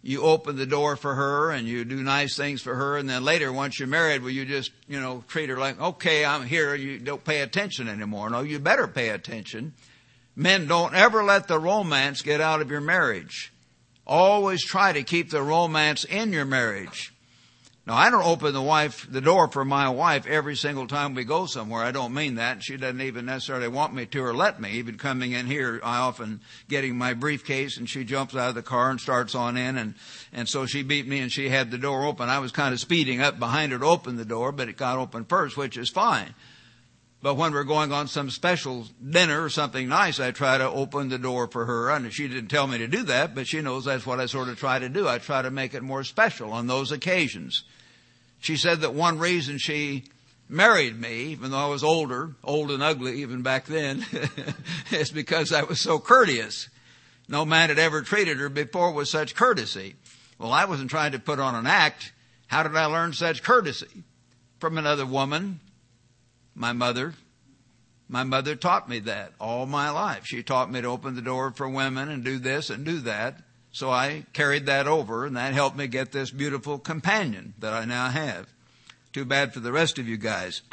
you open the door for her and you do nice things for her and then later once you're married will you just you know treat her like okay i'm here you don't pay attention anymore. No you better pay attention. Men don't ever let the romance get out of your marriage. Always try to keep the romance in your marriage now, I don't open the wife, the door for my wife every single time we go somewhere. I don't mean that. She doesn't even necessarily want me to or let me. Even coming in here, I often getting my briefcase and she jumps out of the car and starts on in and, and so she beat me and she had the door open. I was kind of speeding up behind her to open the door, but it got open first, which is fine. But when we're going on some special dinner or something nice, I try to open the door for her. And she didn't tell me to do that, but she knows that's what I sort of try to do. I try to make it more special on those occasions. She said that one reason she married me, even though I was older, old and ugly even back then, is because I was so courteous. No man had ever treated her before with such courtesy. Well, I wasn't trying to put on an act. How did I learn such courtesy? From another woman my mother. My mother taught me that all my life. She taught me to open the door for women and do this and do that. So I carried that over and that helped me get this beautiful companion that I now have. Too bad for the rest of you guys.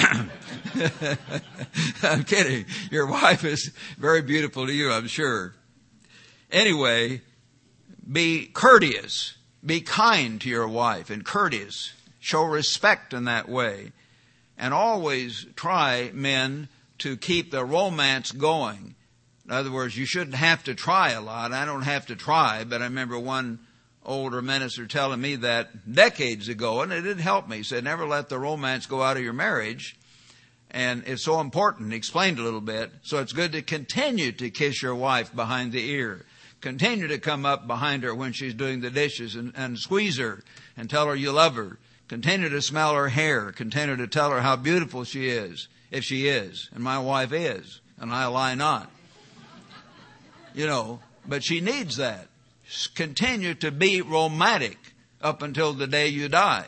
I'm kidding. Your wife is very beautiful to you, I'm sure. Anyway, be courteous. Be kind to your wife and courteous. Show respect in that way and always try, men, to keep the romance going. In other words, you shouldn't have to try a lot. I don't have to try, but I remember one older minister telling me that decades ago, and it did help me. He said, never let the romance go out of your marriage. And it's so important. He explained a little bit. So it's good to continue to kiss your wife behind the ear. Continue to come up behind her when she's doing the dishes and, and squeeze her and tell her you love her. Continue to smell her hair. Continue to tell her how beautiful she is, if she is. And my wife is, and I lie not. You know, but she needs that. Continue to be romantic up until the day you die.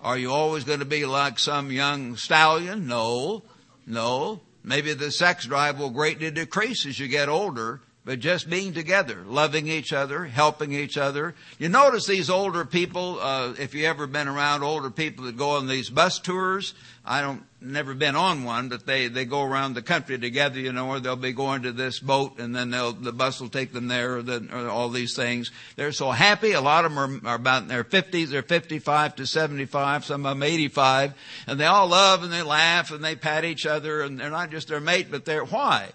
Are you always going to be like some young stallion? No, no. Maybe the sex drive will greatly decrease as you get older, but just being together, loving each other, helping each other. You notice these older people, uh, if you ever been around older people that go on these bus tours, I don't, never been on one, but they, they go around the country together, you know, or they'll be going to this boat and then they'll, the bus will take them there or, the, or all these things. They're so happy. A lot of them are, are about in their 50s, they're 55 to 75, some of them 85, and they all love and they laugh and they pat each other and they're not just their mate, but they're, why?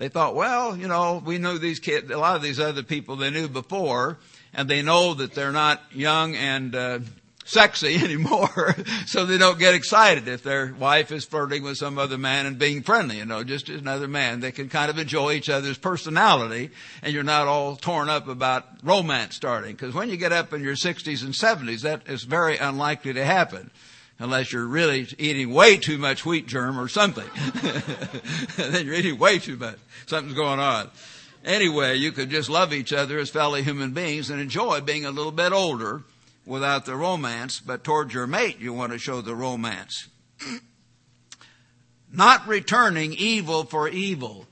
They thought, well, you know, we know these kids, a lot of these other people they knew before, and they know that they're not young and uh, sexy anymore, so they don't get excited if their wife is flirting with some other man and being friendly, you know, just another man. They can kind of enjoy each other's personality, and you're not all torn up about romance starting. Because when you get up in your 60s and 70s, that is very unlikely to happen unless you're really eating way too much wheat germ or something. then you're eating way too much. Something's going on. Anyway, you could just love each other as fellow human beings and enjoy being a little bit older without the romance, but towards your mate you want to show the romance. Not returning evil for evil.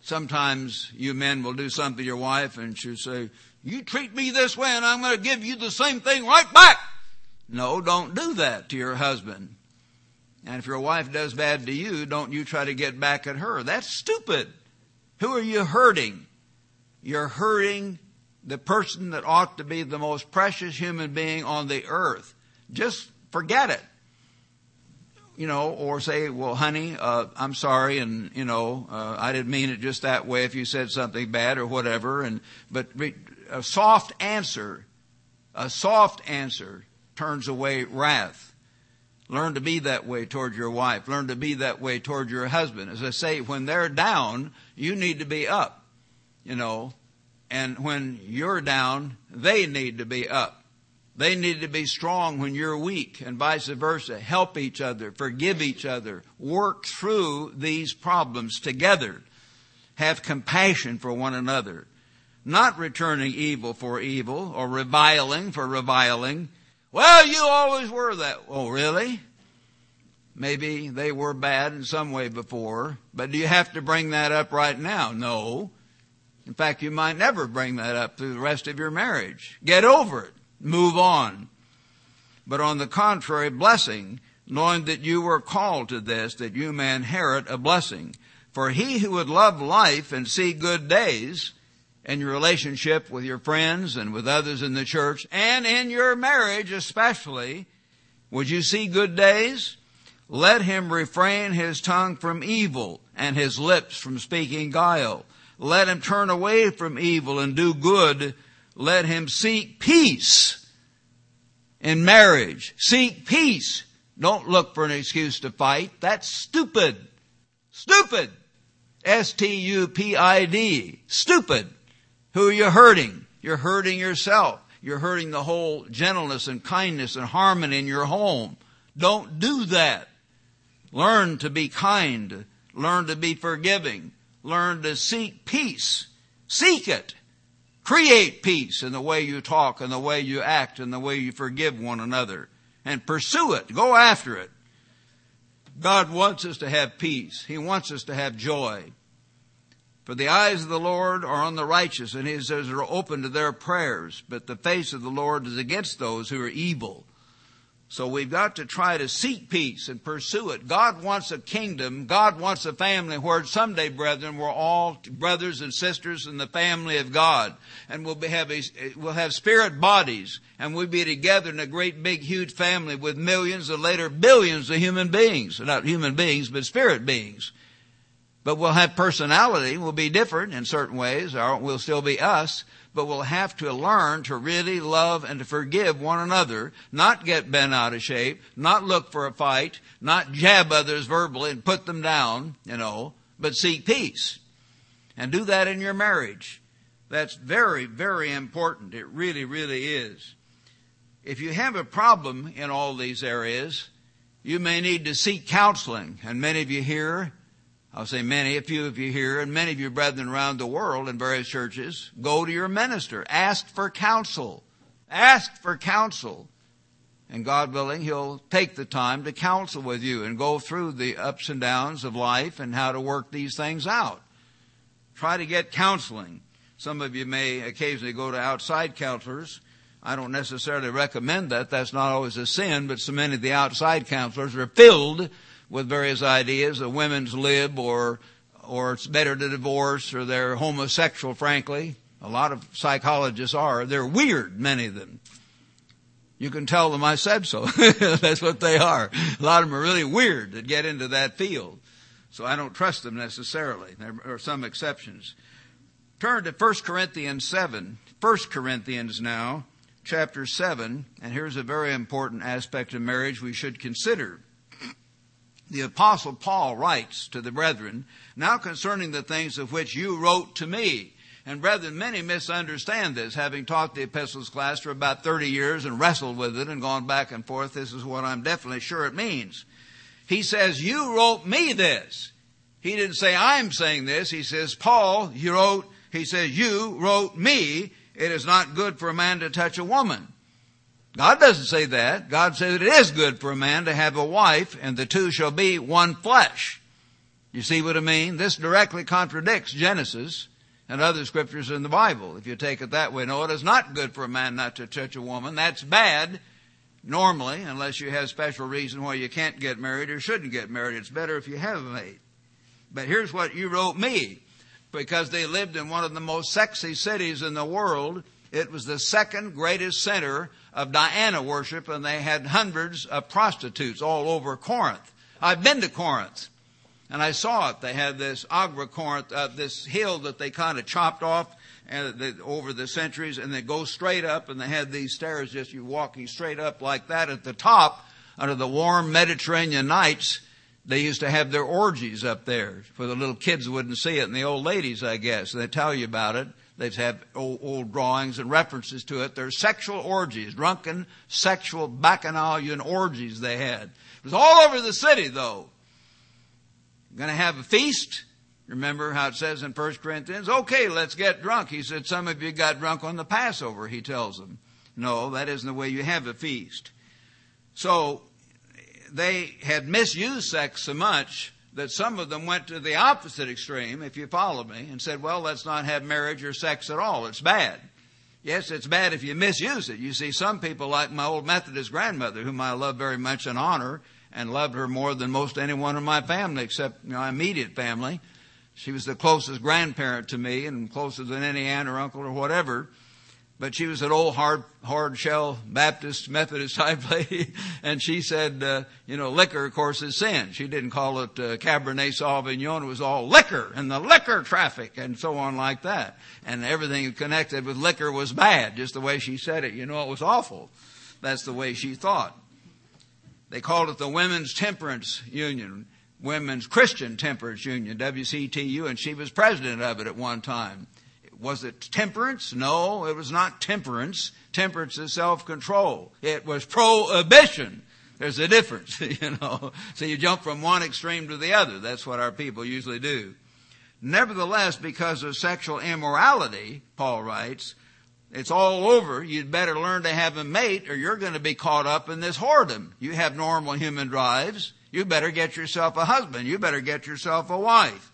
Sometimes you men will do something to your wife and she'll say, you treat me this way and I'm going to give you the same thing right back. No, don't do that to your husband. And if your wife does bad to you, don't you try to get back at her. That's stupid. Who are you hurting? You're hurting the person that ought to be the most precious human being on the earth. Just forget it. You know, or say, well, honey, uh, I'm sorry, and you know, uh, I didn't mean it just that way. If you said something bad or whatever, and but a soft answer, a soft answer turns away wrath. Learn to be that way toward your wife. Learn to be that way toward your husband. As I say, when they're down, you need to be up, you know. And when you're down, they need to be up. They need to be strong when you're weak and vice versa. Help each other, forgive each other, work through these problems together. Have compassion for one another. Not returning evil for evil or reviling for reviling well, you always were that. Oh, really? Maybe they were bad in some way before, but do you have to bring that up right now? No. In fact, you might never bring that up through the rest of your marriage. Get over it. Move on. But on the contrary, blessing, knowing that you were called to this, that you may inherit a blessing. For he who would love life and see good days, in your relationship with your friends and with others in the church, and in your marriage especially, would you see good days? Let him refrain his tongue from evil and his lips from speaking guile. Let him turn away from evil and do good. Let him seek peace in marriage. Seek peace. Don't look for an excuse to fight. That's stupid. Stupid. S-T-U-P-I-D. Stupid. Who are you hurting? You're hurting yourself. You're hurting the whole gentleness and kindness and harmony in your home. Don't do that. Learn to be kind. Learn to be forgiving. Learn to seek peace. Seek it. Create peace in the way you talk and the way you act and the way you forgive one another. And pursue it. Go after it. God wants us to have peace. He wants us to have joy. For the eyes of the Lord are on the righteous, and his eyes are open to their prayers, but the face of the Lord is against those who are evil. So we've got to try to seek peace and pursue it. God wants a kingdom. God wants a family where someday, brethren, we're all brothers and sisters in the family of God. And we'll, have, a, we'll have spirit bodies. And we'll be together in a great big huge family with millions and later billions of human beings. Not human beings, but spirit beings. But we'll have personality. We'll be different in certain ways. Or we'll still be us. But we'll have to learn to really love and to forgive one another. Not get bent out of shape. Not look for a fight. Not jab others verbally and put them down, you know. But seek peace. And do that in your marriage. That's very, very important. It really, really is. If you have a problem in all these areas, you may need to seek counseling. And many of you here I'll say many, a few of you here, and many of you brethren around the world in various churches, go to your minister. Ask for counsel. Ask for counsel. And God willing, He'll take the time to counsel with you and go through the ups and downs of life and how to work these things out. Try to get counseling. Some of you may occasionally go to outside counselors. I don't necessarily recommend that. That's not always a sin, but so many of the outside counselors are filled with various ideas, a women's lib or, or it's better to divorce or they're homosexual, frankly. A lot of psychologists are. They're weird, many of them. You can tell them I said so. That's what they are. A lot of them are really weird that get into that field. So I don't trust them necessarily. There are some exceptions. Turn to 1 Corinthians 7. 1 Corinthians now, chapter 7, and here's a very important aspect of marriage we should consider the apostle Paul writes to the brethren, now concerning the things of which you wrote to me. And brethren, many misunderstand this, having taught the epistles class for about 30 years and wrestled with it and gone back and forth. This is what I'm definitely sure it means. He says, you wrote me this. He didn't say, I'm saying this. He says, Paul, you wrote, he says, you wrote me, it is not good for a man to touch a woman. God doesn't say that. God says it is good for a man to have a wife and the two shall be one flesh. You see what I mean? This directly contradicts Genesis and other scriptures in the Bible. If you take it that way, no, it is not good for a man not to touch a woman. That's bad normally, unless you have special reason why you can't get married or shouldn't get married. It's better if you have a mate. But here's what you wrote me. Because they lived in one of the most sexy cities in the world. It was the second greatest center of Diana worship, and they had hundreds of prostitutes all over Corinth. I've been to Corinth, and I saw it. They had this Acrocorinth, uh, this hill that they kind of chopped off and they, over the centuries, and they go straight up, and they had these stairs just you walking straight up like that at the top under the warm Mediterranean nights. They used to have their orgies up there for the little kids wouldn't see it, and the old ladies, I guess. They tell you about it. They have old, old, drawings and references to it. There's sexual orgies, drunken sexual bacchanalian orgies they had. It was all over the city though. Going to have a feast? Remember how it says in 1 Corinthians? Okay, let's get drunk. He said, some of you got drunk on the Passover, he tells them. No, that isn't the way you have a feast. So, they had misused sex so much that some of them went to the opposite extreme, if you follow me, and said, well, let's not have marriage or sex at all. It's bad. Yes, it's bad if you misuse it. You see, some people like my old Methodist grandmother, whom I love very much and honor, and loved her more than most anyone in my family, except my immediate family. She was the closest grandparent to me and closer than any aunt or uncle or whatever but she was an old hard hard shell Baptist Methodist type lady, and she said, uh, you know, liquor, of course, is sin. She didn't call it uh, Cabernet Sauvignon; it was all liquor and the liquor traffic and so on like that, and everything connected with liquor was bad. Just the way she said it, you know, it was awful. That's the way she thought. They called it the Women's Temperance Union, Women's Christian Temperance Union, WCTU, and she was president of it at one time. Was it temperance? No, it was not temperance. Temperance is self-control. It was prohibition. There's a difference, you know. So you jump from one extreme to the other. That's what our people usually do. Nevertheless, because of sexual immorality, Paul writes, it's all over. You'd better learn to have a mate or you're going to be caught up in this whoredom. You have normal human drives. You better get yourself a husband. You better get yourself a wife.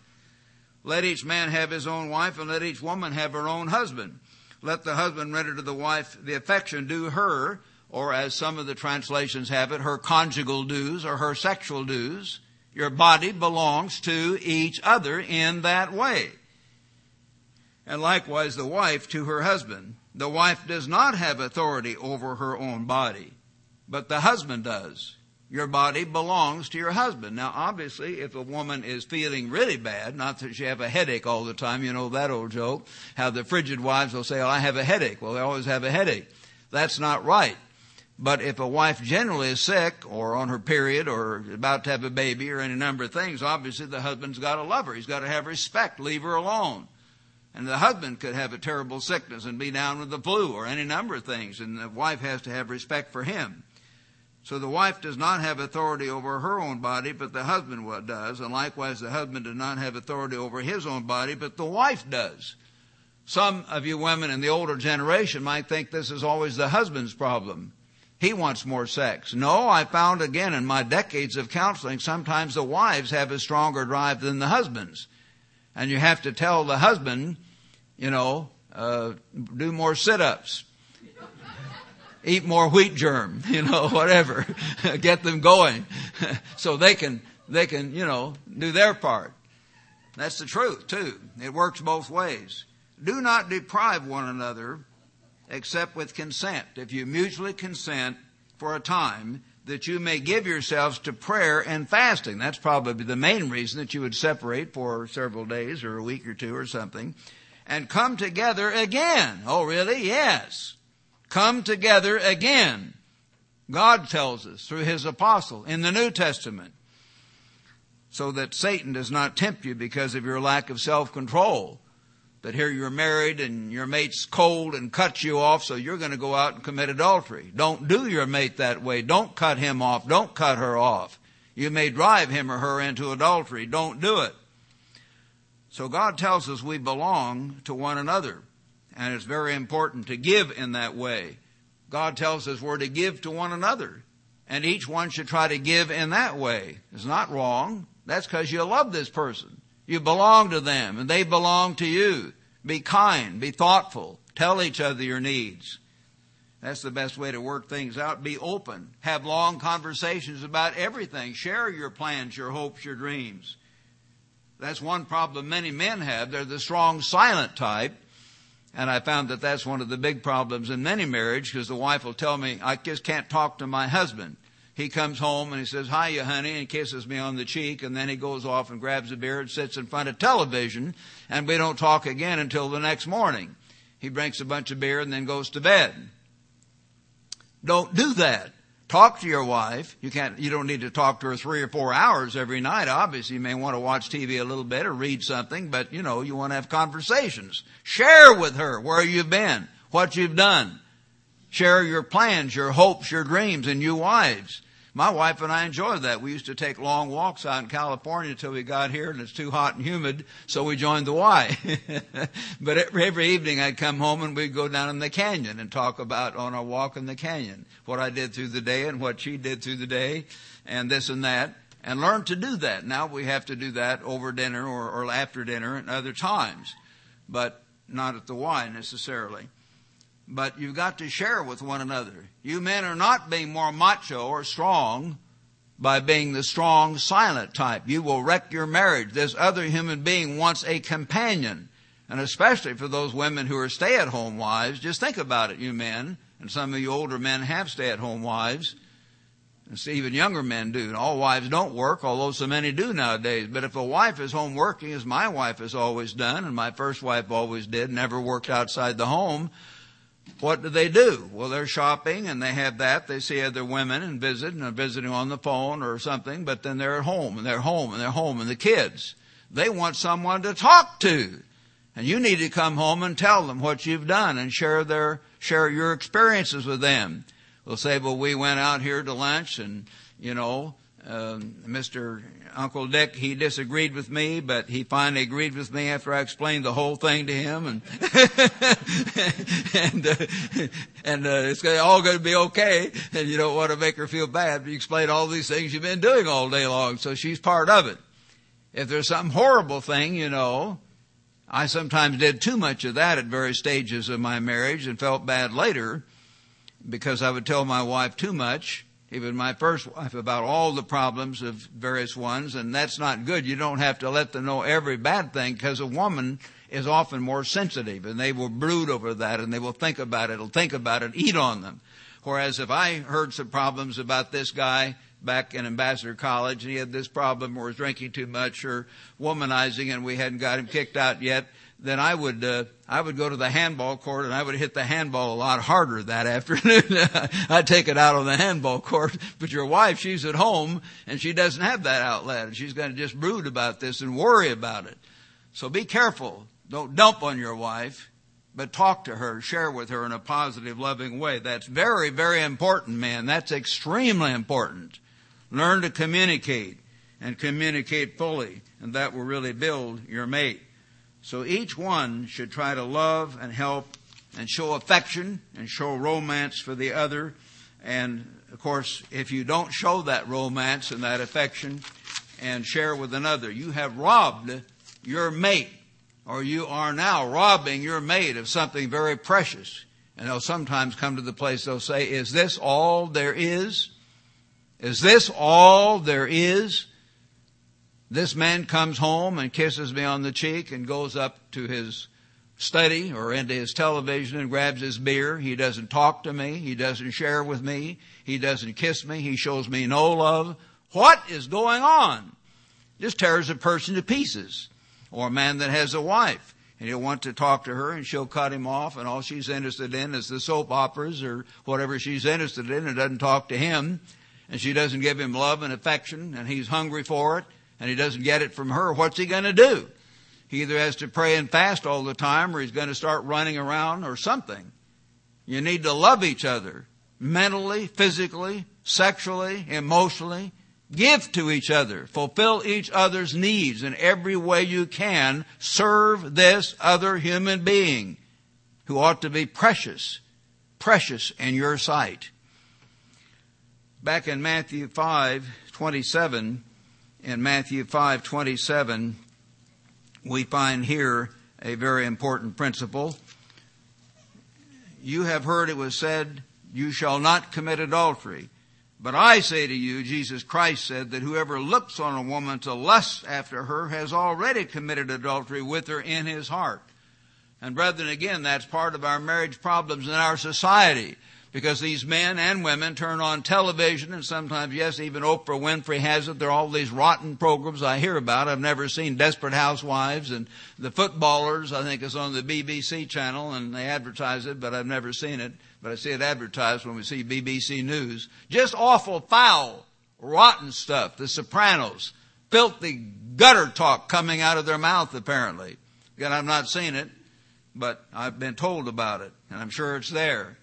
Let each man have his own wife, and let each woman have her own husband. Let the husband render to the wife the affection due her, or as some of the translations have it, her conjugal dues or her sexual dues. Your body belongs to each other in that way. And likewise the wife to her husband. The wife does not have authority over her own body, but the husband does. Your body belongs to your husband. Now, obviously, if a woman is feeling really bad, not that she have a headache all the time, you know that old joke, how the frigid wives will say, oh, I have a headache. Well, they always have a headache. That's not right. But if a wife generally is sick or on her period or about to have a baby or any number of things, obviously the husband's got to love her. He's got to have respect. Leave her alone. And the husband could have a terrible sickness and be down with the flu or any number of things, and the wife has to have respect for him. So the wife does not have authority over her own body, but the husband does. And likewise, the husband does not have authority over his own body, but the wife does. Some of you women in the older generation might think this is always the husband's problem. He wants more sex. No, I found again in my decades of counseling, sometimes the wives have a stronger drive than the husbands. And you have to tell the husband, you know, uh, do more sit-ups, eat more wheat germ, you know, whatever. Get them going so they can, they can, you know, do their part. That's the truth too. It works both ways. Do not deprive one another except with consent. If you mutually consent for a time, that you may give yourselves to prayer and fasting. That's probably the main reason that you would separate for several days or a week or two or something and come together again. Oh, really? Yes come together again. God tells us through his apostle in the New Testament so that Satan does not tempt you because of your lack of self-control. That here you're married and your mate's cold and cuts you off, so you're going to go out and commit adultery. Don't do your mate that way. Don't cut him off. Don't cut her off. You may drive him or her into adultery. Don't do it. So God tells us we belong to one another and it's very important to give in that way. God tells us we're to give to one another, and each one should try to give in that way. It's not wrong. That's because you love this person. You belong to them, and they belong to you. Be kind, be thoughtful, tell each other your needs. That's the best way to work things out. Be open. Have long conversations about everything. Share your plans, your hopes, your dreams. That's one problem many men have. They're the strong, silent type and I found that that's one of the big problems in many marriages because the wife will tell me, I just can't talk to my husband. He comes home and he says, Hiya, honey, and kisses me on the cheek, and then he goes off and grabs a beer and sits in front of television, and we don't talk again until the next morning. He drinks a bunch of beer and then goes to bed. Don't do that. Talk to your wife. You can't, you don't need to talk to her three or four hours every night. Obviously, you may want to watch TV a little bit or read something, but you know, you want to have conversations. Share with her where you've been, what you've done. Share your plans, your hopes, your dreams, and you wives. My wife and I enjoyed that. We used to take long walks out in California until we got here and it's too hot and humid, so we joined the Y. but every evening I'd come home and we'd go down in the canyon and talk about on our walk in the canyon what I did through the day and what she did through the day and this and that. and learn to do that. Now we have to do that over dinner or, or after dinner and other times, but not at the Y necessarily. But you've got to share with one another. You men are not being more macho or strong by being the strong, silent type. You will wreck your marriage. This other human being wants a companion. And especially for those women who are stay at home wives, just think about it, you men. And some of you older men have stay at home wives. And even younger men do. And all wives don't work, although so many do nowadays. But if a wife is home working, as my wife has always done, and my first wife always did, never worked outside the home, what do they do? Well, they're shopping and they have that. They see other women and visit and are visiting on the phone or something, but then they're at home and they're home and they're home and the kids, they want someone to talk to. And you need to come home and tell them what you've done and share their, share your experiences with them. They'll say, well, we went out here to lunch and, you know, um, Mr. Uncle Dick, he disagreed with me, but he finally agreed with me after I explained the whole thing to him, and and uh, and uh, it's all going to be okay. And you don't want to make her feel bad. But you explain all these things you've been doing all day long, so she's part of it. If there's some horrible thing, you know, I sometimes did too much of that at various stages of my marriage and felt bad later because I would tell my wife too much even my first wife, about all the problems of various ones, and that's not good. You don't have to let them know every bad thing because a woman is often more sensitive and they will brood over that and they will think about it, will think about it, eat on them. Whereas if I heard some problems about this guy back in Ambassador College and he had this problem or was drinking too much or womanizing and we hadn't got him kicked out yet, then I would uh, I would go to the handball court and I would hit the handball a lot harder that afternoon. I'd take it out on the handball court. But your wife, she's at home and she doesn't have that outlet, and she's going to just brood about this and worry about it. So be careful. Don't dump on your wife, but talk to her, share with her in a positive, loving way. That's very, very important, man. That's extremely important. Learn to communicate and communicate fully, and that will really build your mate. So each one should try to love and help and show affection and show romance for the other. And of course, if you don't show that romance and that affection and share with another, you have robbed your mate, or you are now robbing your mate of something very precious. And they'll sometimes come to the place they'll say, Is this all there is? Is this all there is? This man comes home and kisses me on the cheek and goes up to his study or into his television and grabs his beer. He doesn't talk to me. He doesn't share with me. He doesn't kiss me. He shows me no love. What is going on? This tears a person to pieces. Or a man that has a wife and he'll want to talk to her and she'll cut him off and all she's interested in is the soap operas or whatever she's interested in and doesn't talk to him and she doesn't give him love and affection and he's hungry for it and he doesn't get it from her, what's he going to do? He either has to pray and fast all the time or he's going to start running around or something. You need to love each other mentally, physically, sexually, emotionally. Give to each other. Fulfill each other's needs in every way you can. Serve this other human being who ought to be precious, precious in your sight. Back in Matthew 5, 27, in Matthew 5:27 we find here a very important principle. You have heard it was said, you shall not commit adultery. But I say to you, Jesus Christ said that whoever looks on a woman to lust after her has already committed adultery with her in his heart. And brethren, again, that's part of our marriage problems in our society because these men and women turn on television and sometimes, yes, even Oprah Winfrey has it. There are all these rotten programs I hear about. I've never seen Desperate Housewives and the footballers, I think is on the BBC channel and they advertise it, but I've never seen it. But I see it advertised when we see BBC News. Just awful, foul, rotten stuff. The Sopranos. Filthy gutter talk coming out of their mouth apparently. Again, I've not seen it, but I've been told about it and I'm sure it's there.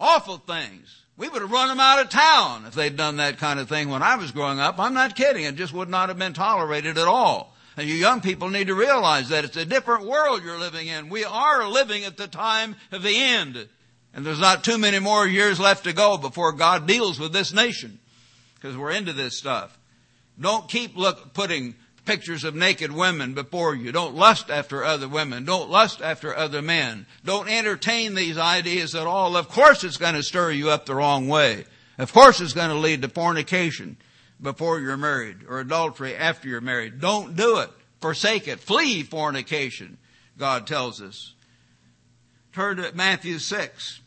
Awful things. We would have run them out of town if they'd done that kind of thing when I was growing up. I'm not kidding. It just would not have been tolerated at all. And you young people need to realize that it's a different world you're living in. We are living at the time of the end. And there's not too many more years left to go before God deals with this nation. Because we're into this stuff. Don't keep look, putting pictures of naked women before you. Don't lust after other women. Don't lust after other men. Don't entertain these ideas at all. Of course it's going to stir you up the wrong way. Of course it's going to lead to fornication before you're married or adultery after you're married. Don't do it. Forsake it. Flee fornication, God tells us. Turn to Matthew 6.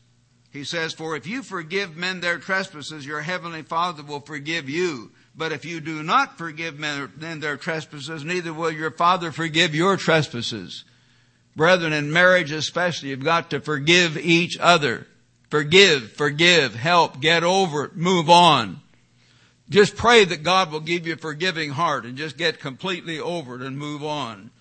He says, For if you forgive men their trespasses, your heavenly Father will forgive you. But if you do not forgive men their trespasses, neither will your Father forgive your trespasses. Brethren, in marriage especially, you've got to forgive each other. Forgive, forgive, help, get over it, move on. Just pray that God will give you a forgiving heart and just get completely over it and move on.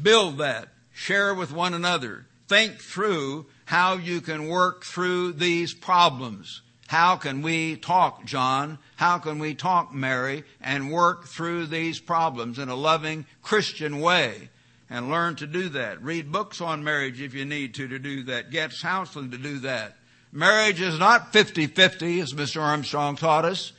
Build that. Share with one another. Think through how you can work through these problems. How can we talk, John? How can we talk, Mary, and work through these problems in a loving Christian way? And learn to do that. Read books on marriage if you need to to do that. Get counseling to do that. Marriage is not 50-50 as Mr. Armstrong taught us.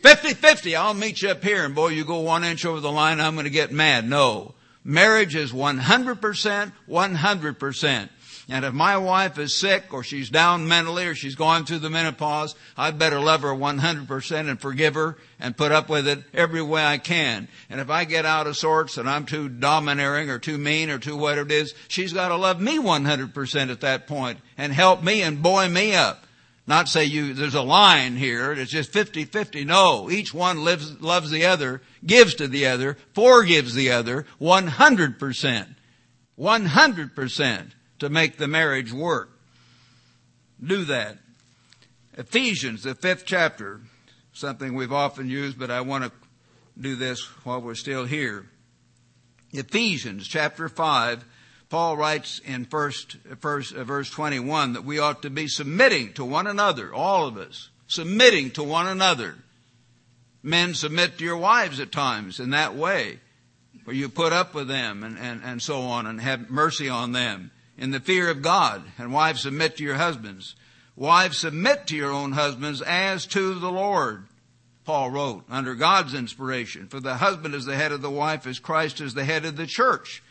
50-50, I'll meet you up here and boy, you go one inch over the line, I'm going to get mad. No. Marriage is 100%, 100%. And if my wife is sick or she's down mentally or she's going through the menopause, I'd better love her 100% and forgive her and put up with it every way I can. And if I get out of sorts and I'm too domineering or too mean or too whatever it is, she's got to love me 100% at that point and help me and buoy me up. Not say you, there's a line here, it's just 50-50. No, each one lives, loves the other, gives to the other, forgives the other 100%. 100% to make the marriage work. Do that. Ephesians, the fifth chapter, something we've often used, but I want to do this while we're still here. Ephesians chapter 5, Paul writes in first, first uh, verse 21 that we ought to be submitting to one another, all of us, submitting to one another. Men submit to your wives at times in that way, where you put up with them and, and, and so on and have mercy on them in the fear of God. And wives, submit to your husbands. Wives, submit to your own husbands as to the Lord. Paul wrote, under God's inspiration. For the husband is the head of the wife as Christ is the head of the church.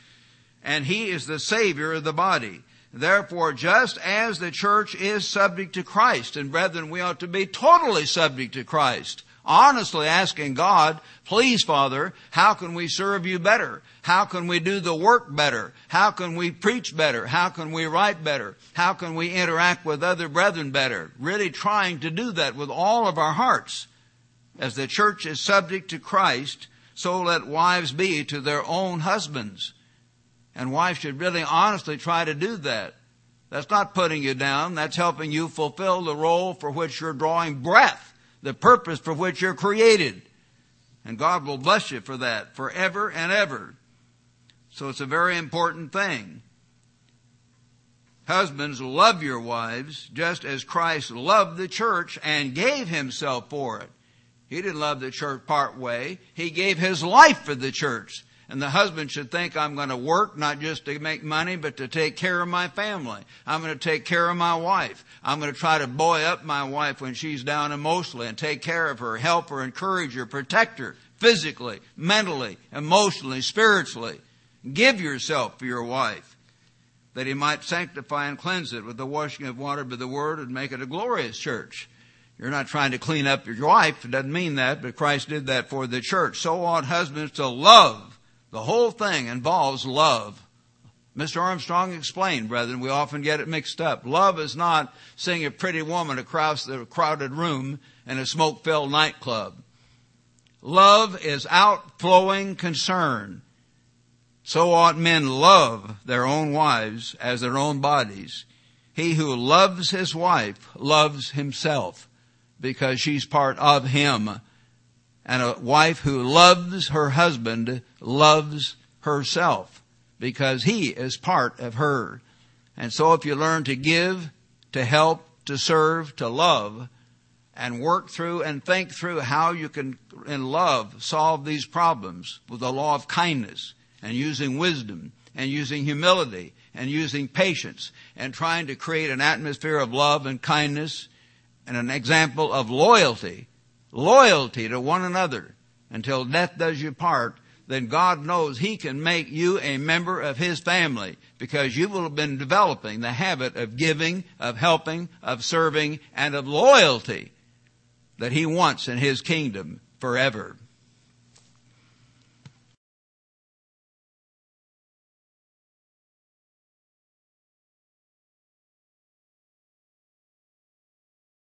And he is the Savior of the body. Therefore, just as the church is subject to Christ, and brethren, we ought to be totally subject to Christ honestly asking God, please Father, how can we serve you better? How can we do the work better? How can we preach better? How can we write better? How can we interact with other brethren better? Really trying to do that with all of our hearts. As the church is subject to Christ, so let wives be to their own husbands. And wives should really honestly try to do that. That's not putting you down. That's helping you fulfill the role for which you're drawing breath the purpose for which you're created. And God will bless you for that forever and ever. So it's a very important thing. Husbands, love your wives just as Christ loved the church and gave himself for it. He didn't love the church part way. He gave his life for the church. And the husband should think I'm going to work not just to make money, but to take care of my family. I'm going to take care of my wife. I'm going to try to buoy up my wife when she's down emotionally and take care of her, help her, encourage her, protect her physically, mentally, emotionally, spiritually. Give yourself for your wife that he might sanctify and cleanse it with the washing of water by the word and make it a glorious church. You're not trying to clean up your wife. It doesn't mean that, but Christ did that for the church. So ought husbands to love the whole thing involves love. Mr. Armstrong explained, brethren, we often get it mixed up. Love is not seeing a pretty woman across the crowded room in a smoke filled nightclub. Love is outflowing concern. So ought men love their own wives as their own bodies. He who loves his wife loves himself because she's part of him. And a wife who loves her husband loves herself because he is part of her. And so if you learn to give, to help, to serve, to love, and work through and think through how you can, in love, solve these problems with the law of kindness and using wisdom and using humility and using patience and trying to create an atmosphere of love and kindness and an example of loyalty loyalty to one another. until death does you part, then God knows He can make you a member of His family because you will have been developing the habit of giving, of helping, of serving, and of loyalty that He wants in His kingdom forever.